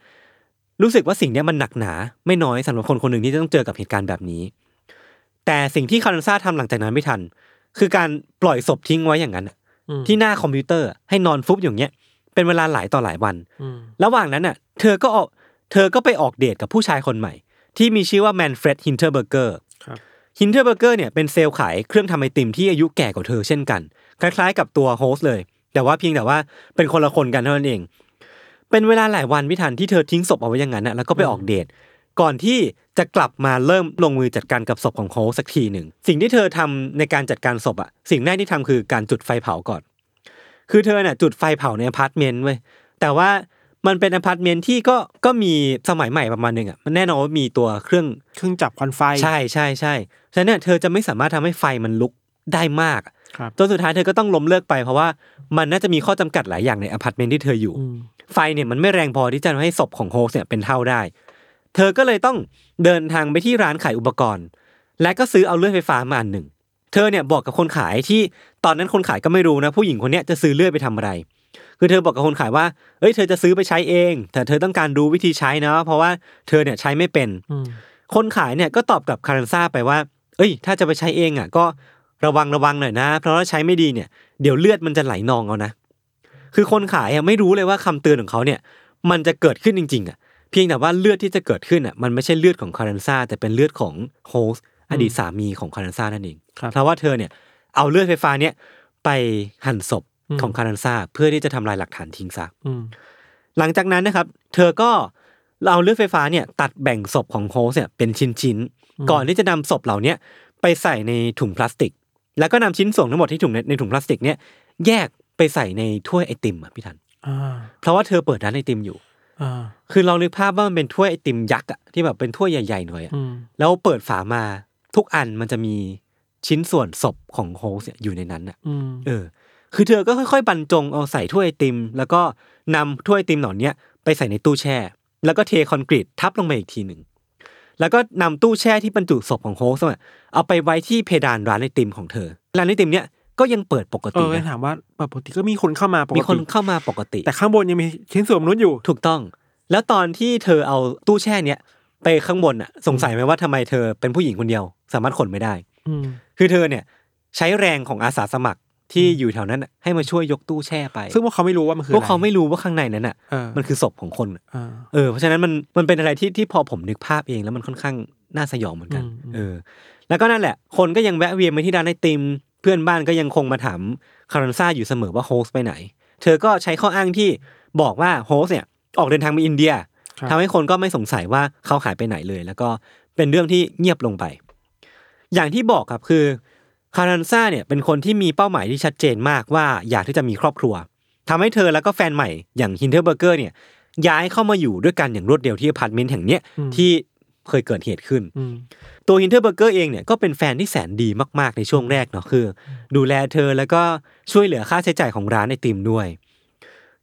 รู้สึกว่าสิ่งเนี้ยมันหนักหนา ไม่น้อยสำหรับคนคนหนึ่งที่จะต้องเจอกับเหตุการณ์แบบนี้ แต่สิ่งที่คารันซ่าทำหลังจากนั้นไม่ทัน คือการปล่อยศพทิ้งไว้อย่างนั้นอะอืมที่หน้าคอมพิวเตอร์ให้นอนฟุบอย่างเงี้ย เป็นเวลาหลายต่อหลายวันอืมระหว่างนั้นน่ะ เธอก็ออกเธอก็ไปออกเดทกับผู้ชายคนใหม่ ที่มีชื่อว่าแมนเฟรดฮินเทอร์เบอร์เกอร์ครับฮินเทอร์เบอร์เกอร์เนี่ยเป็นเซลล์ขายเครื่องทำไอติมที่อายุแก่กว่าเธอเช่นกัน คล้ายๆ กับตัวโฮสต์เลย แต่ว่าเพียงแต่ว่าเป็นคนละคนกันเท่านั้นเอง เป็นเวลาหลายวันพี่ธันที่เธอทิ้งศพเอาไว้อย่างนั้นน่ะแล้วก็ไปออกเดทก่อนที่จะกลับมาเริ่มลงมือจัดการกับศพของโฮสต์สักทีหนึ่ง สิ่งที่เธอทำในการจัดการศพอะสิ่งแรกที่ทำคือการจุดไฟเผาก่อน คือเธอเนี่ยจุดไฟเผาในอพาร์ตเมนต์เว้ยแต่ว่ามันเป็นอพาร์ตเมนต์ที่ก็ก็มีสมัยใหม่ประมาณหนึ่งอะมันแน่นอนว่ามีตัวเครื่องเครื่องจับควันไฟใช่ใช่ใช่ฉะนั้นเนี่ยเธอจะไม่สามารถทำให้ไฟมันลุกได้มากอะครับจนสุดท้ายเธอก็ต้องล้มเลิกไปเพราะว่ามันน่าจะมีข้อจำกัดหลายอย่างในอพาร์ตเมนต์ที่เธออยู่อืมไฟเนี่ยมันไม่แรงพอที่จะทำให้ศพของโฮสเนี่ยเป็นเท่าได้ เธอก็เลยต้องเดินทางไปที่ร้านขายอุปกรณ์ และก็ซื้อเอาเลื่อยไฟฟ้ามาอันหนึ่ง เธอเนี่ยบอกกับคนขายที่ตอนนั้นคนขายก็ไม่รู้นะ ผู้หญิงคนเนี้ยจะซื้อเลื่อยไปทำอะไร คือเธอบอกกับคนขายว่าเอ้ยเธอจะซื้อไปใช้เอง แต่เธอต้องการรู้วิธีใช้นะเพราะว่าเธอเนี่ยใช้ไม่เป็นอืมคนขายเนี่ยก็ตอบกับคารันซ่าไปว่า เอ้ย ถ้าจะไปใช้เองอะ ก็ระวังระวังหน่อยนะ เพราะว่าใช้ไม่ดีเนี่ยเดี๋ยวเลือดมันจะไหลนองเอานะคือคนขายอะไม่รู้เลยว่าคำเตือนของเขาเนี่ย มันจะเกิดขึ้นจริง ๆ อะ เพียงแต่ว่าเลือดที่จะเกิดขึ้นอะมันไม่ใช่เลือดของคารันซ่าแต่เป็นเลือดของโฮส อดีตสามีของคารันซ่านั่นเองครับเพราะว่าเธอเนี่ยเอาเลือดไฟฟ้าเนี่ยไปหั่นศพอืมของคารันซ่าเพื่อที่จะทำลายหลักฐานทิ้งซะอืมหลังจากนั้นนะครับ เธอก็เอาเลือดไฟฟ้าเนี่ย ตัดแบ่งศพของโฮสเนี่ยเป็นชิ้นๆก่อนที่จะนำศพเหล่าเนี้ยไปใส่ในถุงพลาสติก แล้วก็นำชิ้นส่วนทั้งหมดที่ถุงในในถุงพลาสติกเนี่ยแยกไปใส่ในถ้วยไอติมอะพี่ทันอ่าเพราะว่าเธอเปิดร้านไอติมอยู่อ่าคือเรานึกภาพว่ามันเป็นถ้วยไอติมยักษ์อะที่แบบเป็นถ้วยใหญ่ๆหน่อยอะอืมแล้วเปิดฝามา ทุกอันมันจะมีชิ้นส่วนศพของโฮสเนี่ยอยู่ในนั้นอะอืมเออ คือเธอก็ค่อยๆบรรจงเอาใส่ถ้วยไอติม แล้วก็นำถ้วยไอติมเหล่าเนี้ยไปใส่ในตู้แช่ แล้วก็เทคอนกรีตทับลงไปอีกทีหนึ่งแล้วก็นำตู้แช่ที่บรรจุศพของโฮสต์อะเอาไปไว้ที่เพดานร้านไอติมของเธอ ร้านไอติมเนี้ยก็ยังเปิดปกเอติอนะถามว่าปกติก็มีคนเข้ามาปกติมีคนเข้ามาปกติ แต่ข้างบนยังมีชิ้นส่วนมนุษย์อยู่ถูกต้อง แล้วตอนที่เธอเอาตู้แช่เนี้ย ไปข้างบนอะสงสัยไหมว่าทำไมเธอเป็นผู้หญิงคนเดียว สามารถขนไม่ได้อืมคือเธอเนี่ย ใช้แรงของอาสาสมัครที่อยู่แถวนั้นน่ะให้มาช่วยยกตู้แช่ไป ซึ่งพวกเขาไม่รู้ว่ามันคือพอะวกไรเขาไม่รู้ว่าข้างในนั้นอะเออมันคือศพของคนอะอ่าเออเพราะฉะนั้นมันมันเป็นอะไรที่ที่พอผมนึกภาพเองแล้วมันค่อนข้างน่าสยองเหมือนกันอืมอืมเออ แล้วก็นั่นแหละ คนก็ยังแวะเวียนไปที่ร้านไอติม เพื่อนบ้านก็ยังคงมาถามคารันซ่าอยู่เสมอว่าโฮสต์ไปไหน เธอก็ใช้ข้ออ้างที่บอกว่าโฮสต์เนี่ยออกเดินทางไปอินเดียครับ ทำให้คนก็ไม่สงสัยว่าเขาหายไปไหนเลย แล้วก็เป็นเรื่องที่เงียบลงไป อย่างที่บอกครับคือคารันซ่าเนี่ยเป็นคนที่มีเป้าหมายที่ชัดเจนมากว่าอยากที่จะมีครอบครัวทำให้เธอแล้วก็แฟนใหม่อย่างฮินเทอร์เบอร์เกอร์เนี่ยย้ายเข้ามาอยู่ด้วยกันอย่างรวดเร็วที่อพาร์ตเมนต์แห่งเนี้ยที่เคยเกิดเหตุขึ้นอืมตัวฮินเทอร์เบอร์เกอร์เองเนี่ยก็เป็นแฟนที่แสนดีมากๆในช่วงแรกเนาะคือ ดูแลเธอแล้วก็ช่วยเหลือค่าใช้จ่ายของร้านไอติมด้วย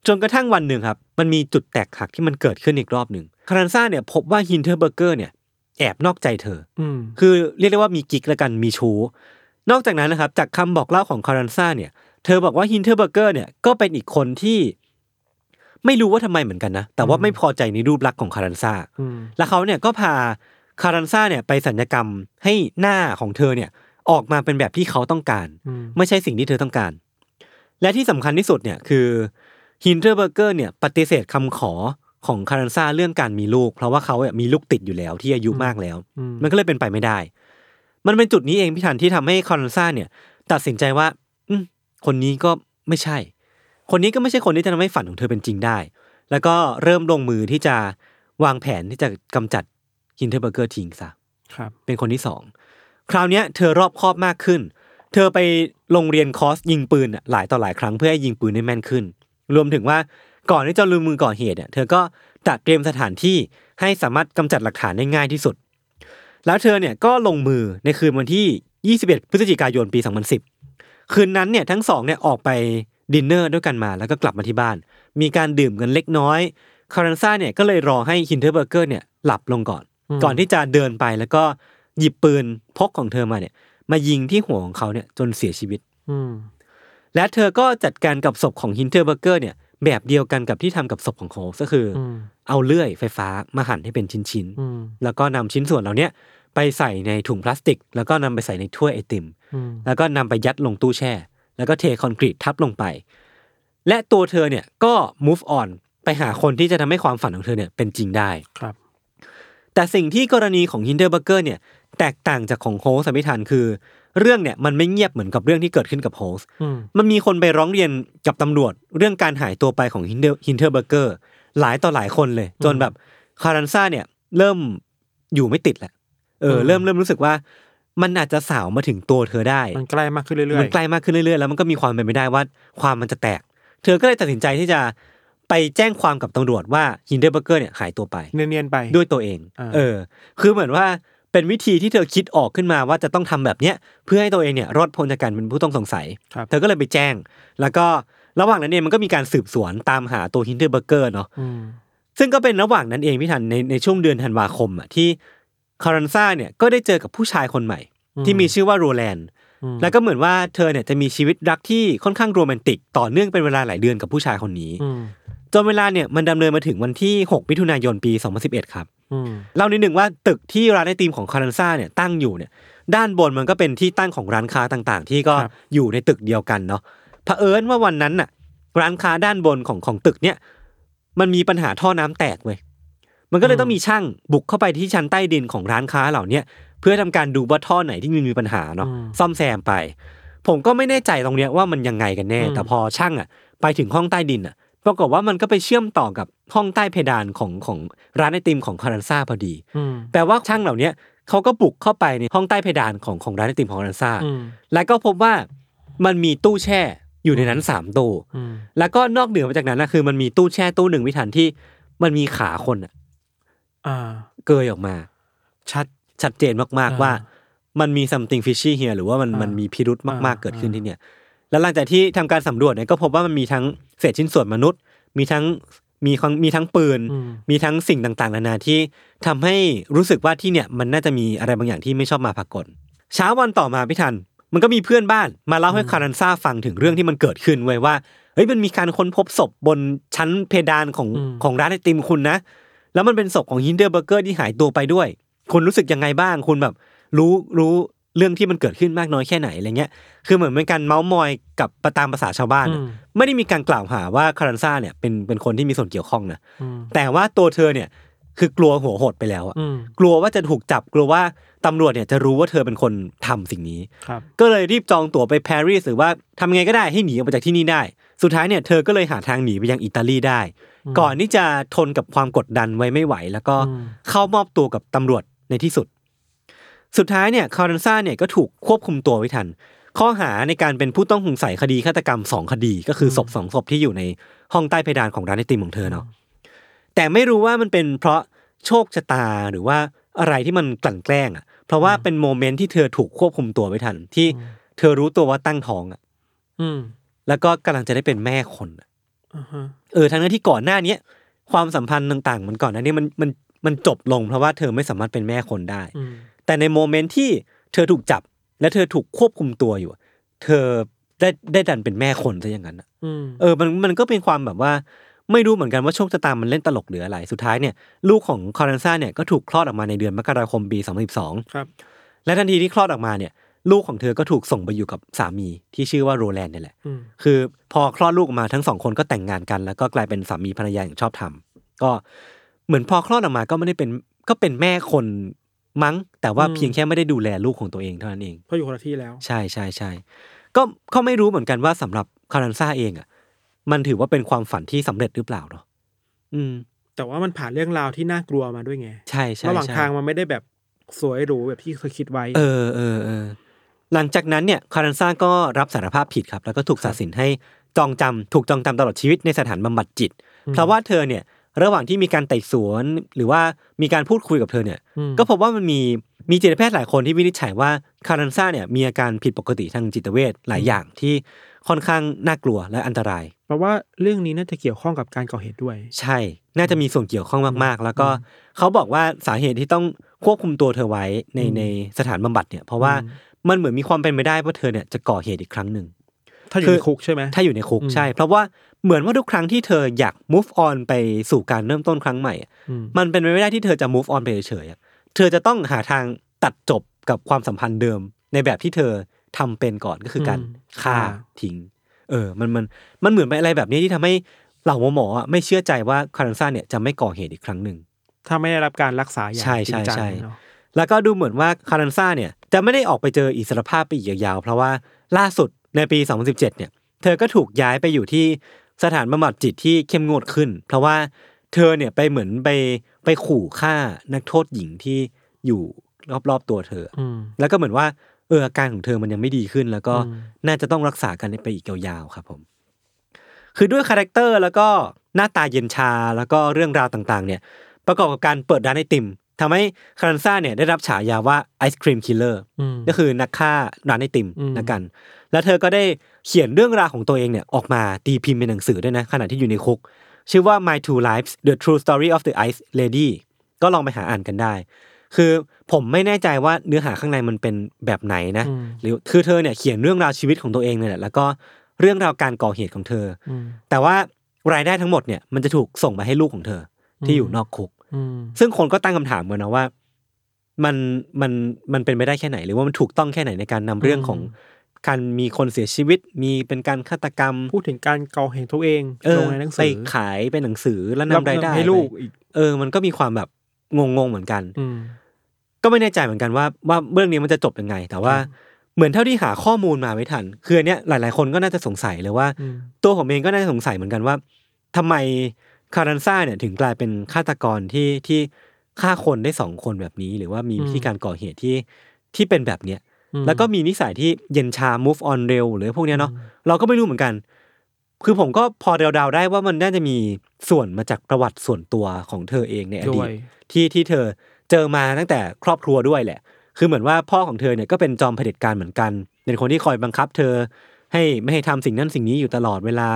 จนกระทั่งวันหนึ่งครับมันมีจุดแตกหักที่มันเกิดขึ้นอีกรอบหนึ่งคารันซ่าเนี่ยพบว่าฮินเทอร์เบอร์เกอร์เนี่ยแอบนอกใจเธออืมคือเรียกได้ว่ามีกิ๊กละกันมีชู้นอกจากนั้นนะครับจากคำบอกเล่าของคารันซ่าเนี่ยเธอบอกว่าฮินเทอร์เบอร์เกอร์เนี่ยก็เป็นอีกคนที่ไม่รู้ว่าทำไมเหมือนกันนะ แต่ว่าไม่พอใจในรูปลักษณ์ของคารันซ่าอืมแล้วเขาเนี่ยก็พาคารันซ่าเนี่ยไปศัลยกรรมให้หน้าของเธอเนี่ยออกมาเป็นแบบที่เขาต้องการอืมไม่ใช่สิ่งที่เธอต้องการ และที่สำคัญที่สุดเนี่ยคือ ฮินเทอร์เบอร์เกอร์เนี่ยปฏิเสธคำขอของคารันซ่าเรื่องการมีลูก เพราะว่าเขาเนี่ยมีลูกติดอยู่แล้วที่อายุมากแล้วอืมมันก็เลยเป็นไปไม่ได้ มันเป็นจุดนี้เองพี่ธันที่ทำให้คารันซ่าเนี่ย ตัดสินใจว่า อืมคนนี้ก็ไม่ใช่ คนนี้ก็ไม่ใช่คนที่จะทำให้ฝันของเธอเป็นจริงได้ แล้วก็เริ่มลงมือที่จะวางแผนที่จะกำจัดฮินเทอร์เบอร์เกอร์ทิ้งซะครับเป็นคนที่สองคราวเนี้ยเธอรอบคอบมากขึ้น เธอไปลงเรียนคอร์สยิงปืนอะหลายต่อหลายครั้งเพื่อให้ยิงปืนได้แม่นขึ้น รวมถึงว่าก่อนที่จะลงมือก่อเหตุเนี่ยเธอก็จัดเตรียมสถานที่ให้สามารถกำจัดหลักฐานได้ง่ายที่สุด แล้วเธอเนี่ยก็ลงมือในคืนวันที่ 21 พฤศจิกายนปี 2010 คืนนั้นเนี่ยทั้งสองเนี่ยออกไปดินเนอร์ด้วยกันมาแล้วก็กลับมาที่บ้าน มีการดื่มกันเล็กน้อยคารันซ่าเนี่ยก็เลยรอให้ฮินเทอร์เบอร์เกอร์เนี่ยหลับลงก่อนอืมก่อนที่จะเดินไปแล้วก็หยิบปืนพกของเธอมาเนี่ย มายิงที่หัวของเขาเนี่ยจนเสียชีวิต อืม และเธอก็จัดการกับศพของฮินเทอร์เบอร์เกอร์เนี่ยแบบเดียวกันกับที่ทำกับศพของโฮลส์ก็คือออืมเอาเลื่อยไฟฟ้ามาหั่นให้เป็นชิ้นอืมๆแล้วก็นำชิ้นส่วนเหล่าเนี้ยไปใส่ในถุงพลาสติก แล้วก็นำไปใส่ในถ้วยไอติมอืมแล้วก็นำไปยัดลงตู้แช่ แล้วก็เทคอนกรีตทับลงไป และตัวเธอเนี่ยก็ move on ไปหาคนที่จะทำให้ความฝันของเธอเนี่ยเป็นจริงได้ครับ แต่สิ่งที่กรณีของฮินเดอร์เบอร์เกอร์เนี่ยแตกต่างจากของโฮลส์พี่ธันคือ เรื่องเนี่ยมันไม่เงียบเหมือนกับเรื่องที่เกิดขึ้นกับโฮลส์อืมมันมีคนไปร้องเรียนกับตำรวจ เรื่องการหายตัวไปของฮินเดอร์ฮินเทอร์เบอร์เกอร์หลายต่อหลายคนเลย จนแบบคารันซ่าเนี่ยเริ่มอยู่ไม่ติดแหละเออเริ่มเริ่มรู้สึกว่า มันอาจจะสาวมาถึงตัวเธอได้ มันใกล้มากขึ้นเรื่อยๆมันใกล้มากขึ้นเรื่อยๆแล้วมันก็มีความเป็นไปได้ว่าความมันจะแตก เธอก็เลยตัดสินใจที่จะไปแจ้งความกับตำรวจว่าฮินเดอร์เบอร์เกอร์เนี่ยหายตัวไป เนียนๆไปด้วยตัวเองอ่าเออ คือเหมือนว่า เป็นวิธีที่เธอคิดออกขึ้นมาว่าจะต้องทำแบบเนี้ยเพื่อให้ตัวเองเนี่ยรอดพ้นจากการเป็นผู้ต้องสงสัยครับเธอก็เลยไปแจ้ง แล้วก็ระหว่างนั้นเองมันก็มีการสืบสวนตามหาตัวฮินเดอร์เบอร์เกอร์เนาะอืมซึ่งก็เป็นระหว่างนั้นเองพี่ธันในในช่วงเดือนธันวาคมอะที่คารันซ่าเนี่ยก็ได้เจอกับผู้ชายคนใหม่ ที่มีชื่อว่าโรแลนด์อืมแล้วก็เหมือนว่าเธอเนี่ยจะมีชีวิตรักที่ค่อนข้างโรแมนติก ต่อเนื่องเป็นเวลาหลายเดือนกับผู้ชายคนนี้อืม จนเวลาเนี่ยมันดำเนินมาถึงวันที่ 6 มิถุนายนปี 2011 ครับอืมเล่านิดหนึ่งว่าตึกที่ร้านไอติมของคารันซ่าเนี่ยตั้งอยู่เนี่ย ด้านบนมันก็เป็นที่ตั้งของร้านค้าต่างๆ ที่ก็อยู่ในตึกเดียวกันเนาะเผอิญว่าวันนั้นน่ะ ร้านค้าด้านบนของของตึกเนี่ย มันมีปัญหาท่อน้ำแตกเว้ยมันก็เลยต้องมีช่างบุกเข้าไปที่ชั้นใต้ดินของร้านค้าเหล่าเนี้ยเพื่อทำการดูว่าท่อไหนที่มีมีปัญหาเนาะซ่อมแซมไป ผมก็ไม่แน่ใจตรงเนี้ยว่ามันยังไงกันแน่ แต่พอช่างอะ ไปถึงห้องใต้ดินอะ ปรากฏว่ามันก็ไปเชื่อมต่อกับห้องใต้เพดานของของร้านไอติมของคารันซ่าพอดีอืมแปลว่าช่างเหล่าเนี้ยเขาก็บุกเข้าไปในห้องใต้เพดานของของร้านไอติมของคารันซ่าอืมแล้วก็พบว่ามันมีตู้แช่อยู่ในนั้นสามตู้อืมแล้วก็นอกเหนือไปจากนั้นนะคือ มันมีตู้แช่ตู้หนึ่งวิถันที่มันมีขาคนอะอ่าเกยออกมา ชัดชัดเจนมากอ่าๆว่า มันมี something fishy here หรือว่ามันอ่ามัมันมีพิรุธมากอ่าๆเกิดขึ้นที่เนี่ย แล้วหลังจากที่ทำการสำรวจเนี่ยก็พบว่ามันมีทั้งเศษชิ้นส่วนมนุษย์ มีทั้งมีทั้งมีทั้งปืนอืมมีทั้งสิ่งต่างๆนานาที่ทำให้รู้สึกว่าที่เนี่ยมันน่าจะมีอะไรบางอย่างที่ไม่ชอบมาพากลเช้าวันต่อมาพี่ธัน มันก็มีเพื่อนบ้านมาเล่าให้คารันซ่าฟังถึงเรื่องที่มันเกิดขึ้นเว้ยว่าเฮ้ยมันมีการค้นพบศพบนชั้นเพดานของอืมของร้านไอติมคุณนะ แล้วมันเป็นศพของฮินเดอร์เบอร์เกอร์ที่หายตัวไปด้วย คุณรู้สึกยังไงบ้าง คุณแบบรู้รู้ เรื่องที่มันเกิดขึ้นมากน้อยแค่ไหนอะไรเงี้ย คือเหมือนเป็นการเมาส์มอยกับประตามภาษาชาวบ้านอะอืมไม่ได้มีการกล่าวหาว่าคารันซ่าเนี่ยเป็นเป็นคนที่มีส่วนเกี่ยวข้องนะอืมแต่ว่าตัวเธอเนี่ยคือกลัวหัวหดไปแล้วอะอืมกลัวว่าจะถูกจับกลัวว่าตำรวจเนี่ยจะรู้ว่าเธอเป็นคนทำสิ่งนี้ครับก็เลยรีบจองตั๋วไปปารีสหรือว่าทำไงก็ได้ให้หนีออกไปจากที่นี่ได้ สุดท้ายเนี่ยเธอก็เลยหาทางหนีไปยังอิตาลีได้ ก่อนที่จะทนกับความกดดันไว้ไม่ไหว แล้วก็อืมเข้ามอบตัวกับตำรวจในที่สุด สุดท้ายเนี่ยคารันซ่าเนี่ยก็ถูกควบคุมตัวพี่ธัน ข้อหาในการเป็นผู้ต้องสงสัยคดีฆาตกรรมสองคดีก็คือศพสองศพที่อยู่ในห้องใต้เพดานของร้านไอติมของเธอเนาะแต่ไม่รู้ว่ามันเป็นเพราะโชคชะตาหรือว่าอะไรที่มันกลั่นแกล้งอะ เพราะว่าเป็นโมเมนต์ที่เธอถูกควบคุมตัวพี่ธัน ที่เธอรู้ตัวว่าตั้งท้องอะ อืม แล้วก็กำลังจะได้เป็นแม่คนอะอ่าฮะเออทั้งนั้นที่ก่อนหน้าเนี้ยความสัมพันธ์ต่างๆมันก่อนหน้านี้มันมันมันจบลงเพราะว่าเธอไม่สามารถเป็นแม่คนได้อืม แต่ในโมเมนต์ที่เธอถูกจับ และเธอถูกควบคุมตัวอยู่อะเธอได้ได้ดันเป็นแม่คนซะอย่างนั้นอะอืมเออมันมันก็เป็นความแบบว่า ไม่รู้เหมือนกันว่าโชคชะตามันเล่นตลกหรืออะไร สุดท้ายเนี่ย ลูกของคอรันซ่าเนี่ยก็ถูกคลอดออกมาในเดือนมกราคมปี2012ครับ และทันทีที่คลอดออกมาเนี่ย ลูกของเธอก็ถูกส่งไปอยู่กับสามีที่ชื่อว่าโรแลนด์เนี่ยแหละอืมคือพอคลอดลูกออกมาทั้งสองคนก็แต่งงานกัน แล้วก็กลายเป็นสามีภรรยาอย่างชอบธรรมก็เหมือนพอคลอดออกมาก็ไม่ได้เป็นก็เป็นแม่คน มั้ง แต่ว่าอืมเพียงแค่ไม่ได้ดูแลลูกของตัวเองเท่านั้นเองเพราะอยู่คนละที่แล้ว ใช่ใช่ใช่ก็เขาไม่รู้เหมือนกันว่าสำหรับคารันซ่าเองอะ มันถือว่าเป็นความฝันที่สำเร็จหรือเปล่าเนาะอืม แต่ว่ามันผ่านเรื่องราวที่น่ากลัวมาด้วยไงใช่ใช่ระหว่างใช่ทางมันไม่ได้แบบสวยหรูแบบที่เคยคิดไว้ เออเออเออหลังจากนั้นเนี่ยคารันซ่าก็รับสารภาพผิดครับ แล้วก็ถูกตัดสินให้จองจำถูกจองจำตลอดชีวิตในสถานบำบัดจิต เพราะว่าเธอเนี่ย ระหว่างที่มีการไต่สวน หรือว่ามีการพูดคุยกับเธอเนี่ยอืมก็พบว่ามันมีมีจิตแพทย์หลายคนที่วินิจฉัยว่าคารันซ่าเนี่ยมีอาการผิดปกติทางจิตเวชหลายอย่างที่ค่อนข้างน่ากลัวและอันตราย เพราะว่าเรื่องนี้น่าจะเกี่ยวข้องกับการก่อเหตุด้วย ใช่ น่าจะมีส่วนเกี่ยวข้องมากๆ แล้วก็เขาบอกว่าสาเหตุที่ต้องควบคุมตัวเธอไว้ในอืมในสถานบำบัดเนี่ย เพราะว่าอืมมันเหมือนมีความเป็นไปได้ว่าเธอเนี่ยจะก่อเหตุอีกครั้งหนึ่ง ถ้าอยู่คือในคุกใช่ไหมถ้าอยู่ในคุกอืมใช่ เพราะว่าเหมือนว่าทุกครั้งที่เธออยาก move on ไปสู่การเริ่มต้นครั้งใหม่อะอืมมันเป็นไปไม่ได้ที่เธอจะ move on ไปเฉยๆอะเธอจะต้องหาทางตัดจบกับความสัมพันธ์เดิม ในแบบที่เธอทำเป็นก่อนก็คือการอืมฆ่าฆ่าทิ้ง เออ มันมันมันเหมือนเป็นอะไรแบบนี้ที่ทำให้เหล่าหมอหมออะไม่เชื่อใจว่าคารันซ่าเนี่ยจะไม่ก่อเหตุอีกครั้งหนึ่งถ้าไม่ได้รับการรักษาอย่างใช่จริงจังใช่ใช่เนาะแล้วก็ดูเหมือนว่าคารันซ่าเนี่ยจะไม่ได้ออกไปเจออิสรภาพไปอีกยาวๆเพราะว่าล่าสุด ในปี 2017 เนี่ย เธอก็ถูกย้ายไปอยู่ที่สถานบำบัดจิตที่เข้มงวดขึ้น เพราะว่าเธอเนี่ยไปเหมือนไปไปขู่ฆ่านักโทษหญิงที่อยู่รอบๆตัวเธออืมแล้วก็เหมือนว่าเอออาการของเธอมันยังไม่ดีขึ้น แล้วก็อืมน่าจะต้องรักษากันไปอีกยาวๆครับผม คือด้วยคาแรคเตอร์แล้วก็หน้าตาเย็นชาแล้วก็เรื่องราวต่างๆ เนี่ย ประกอบกับการเปิดร้านไอติมทำให้คารันซ่าเนี่ยได้รับฉายาว่า Ice Cream Killer อืมก็คือนักฆ่าร้านไอติมอืมนะกัน แล้วเธอก็ได้เขียนเรื่องราวของตัวเองเนี่ยออกมาตีพิมพ์เป็นหนังสือด้วยนะขณะที่อยู่ในคุก ชื่อว่า My Two Lives The True Story of the Ice Lady ก็ลองไปหาอ่านกันได้ คือผมไม่แน่ใจว่าเนื้อหาข้างในมันเป็นแบบไหนนะอืมหรือคือเธอเนี่ยเขียนเรื่องราวชีวิตของตัวเองเนี่ยแหละแล้วก็เรื่องราวการก่อเหตุของเธอออืมแต่ว่ารายได้ทั้งหมดเนี่ยมันจะถูกส่งไปให้ลูกของเธอที่อืมอยู่นอกคุกอืมซึ่งคนก็ตั้งคำถามกันนะว่า มันมันมันเป็นไปได้แค่ไหน หรือว่ามันถูกต้องแค่ไหนในการนำเรื่องของ การมีคนเสียชีวิต มีเป็นการฆาตกรรม พูดถึงการก่อเหตุตัวเองเอลองในหนังไปสือขายเป็นหนังสือแล้วรับนำรายเงินได้ให้ลูกไปอีกเออ มันก็มีความแบบงงๆเหมือนกันอืมก็ไม่แน่ใจเหมือนกันว่าว่าเรื่องนี้มันจะจบยังไง แต่ว่าเหมือนเท่าที่หาข้อมูลมาไม่ทัน คืออันเนี้ยหลาย ๆ คนก็น่าจะสงสัยเลยว่าอืมตัวผมเองก็น่าจะสงสัยเหมือนกันว่าทำไมคารันซ่าเนี่ยถึงกลายเป็นฆาตกรที่ที่ฆ่าคนได้สองคนแบบนี้ หรือว่ามีวิธีการก่อเหตุที่ที่เป็นแบบเนี้ยอืม แล้วก็มีนิสัยที่เย็นชา move on เร็วหรือพวกเนี้ยเนาะเราก็ไม่รู้เหมือนกัน คือผมก็พอเดาๆได้ว่ามันน่าจะมีส่วนมาจากประวัติส่วนตัวของเธอเองในอด้ดีวตยที่ที่เธอเจอมาตั้งแต่ครอบครัวด้วยแหละ คือเหมือนว่าพ่อของเธอเนี่ยก็เป็นจอมเผด็จการเหมือนกัน เป็นคนที่คอยบังคับ เธอให้ไม่ให้ทำสิ่งนั้นสิ่งนี้อยู่ตลอดเวลา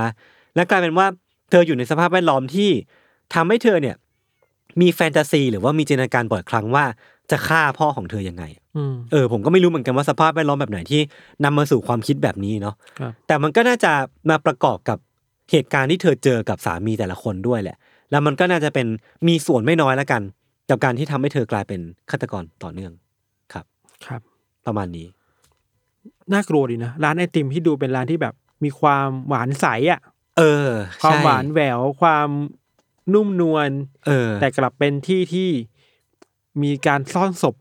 และกลายเป็นว่าเธออยู่ในสภาพแวดล้อมที่ทำให้เธอเนี่ยมีแฟนตาซี หรือว่ามีจินตนาการบ่อยครั้งว่าจะฆ่าพ่อของเธอยังไงอืม เออผมก็ไม่รู้เหมือนกันว่าสภาพแวดล้อมแบบไหนที่นำมาสู่ความคิดแบบนี้เนาะครับแต่มันก็น่าจะมาประกอบกับเหตุการณ์ที่เธอเจอกับสามีแต่ละคนด้วยแหละ แล้วมันก็น่าจะเป็นมีส่วนไม่น้อยแล้วกัน กับการที่ทำให้เธอกลายเป็นฆาตกรต่อเนื่องครับ ครับ ประมาณนี้ น่ากลัวดีนะร้านไอติมที่ดูเป็นร้านที่แบบ มีความหวานใสอะ เออ ความใช่หวานแหววความนุ่มนวลเออ แต่กลับเป็นที่ที่มีการซ่อนศพ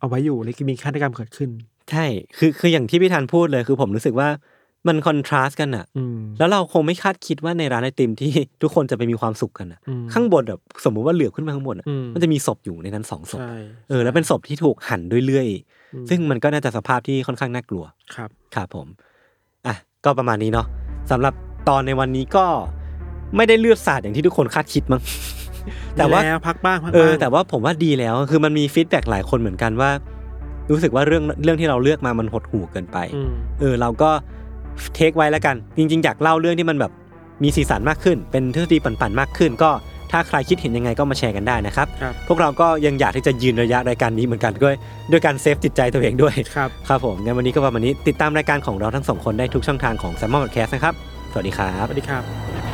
เอาไว้อยู่และมีฆาตกรรมเกิดขึ้น ใช่ คือคืออย่างที่พี่ธันพูดเลยคือผมรู้สึกว่ามัน contrast กันอะอืมแล้วเราคงไม่คาดคิดว่าในร้านไอติมที่ทุกคนจะไปมีความสุขกันอะอืมข้างบนแบบสมมุติว่าเหลือบขึ้นมาข้างบนอะอืมมันจะมีศพอยู่ในนั้นสองศพใช่เออแล้วเป็นศพที่ถูกหั่นด้วยเลื่อยอืมซึ่งมันก็น่าจะสภาพที่ค่อนข้างน่ากลัวครับครับผมอะก็ประมาณนี้เนาะสำหรับตอนในวันนี้ก็ไม่ได้เลือดสาดอย่างที่ทุกคนคาดคิดมั้ง แต่ว่าดีล้พักบ้างพักเอบ้าองแต่ว่าผมว่าดีแล้วคือมันมี feedback หลายคนเหมือนกันว่า รู้สึกว่าเรื่องเรื่องที่เราเลือกมามันหดหู่เกินไปอืมเออเราก็เทคไว้แล้วกัน จริง ๆ อยากเล่าเรื่องที่มันแบบมีสีสันมากขึ้น เป็นทฤษฎีปั่นๆมากขึ้น ก็ถ้าใครคิดเห็นยังไงก็มาแชร์กันได้นะครับครับ พวกเราก็ยังอยากที่จะยืนระยะรายการนี้เหมือนกันด้วยด้วยการเซฟจิตใจตัวเองด้วย ครับ ครับผมงั้นวันนี้ก็ประมาณนี้ ติดตามรายการของเราทั้งสองคนได้ทุกช่องทางของ s ซมมอนพอดแคสต์นะครับ สวัสดีครับ สวัสดีครับ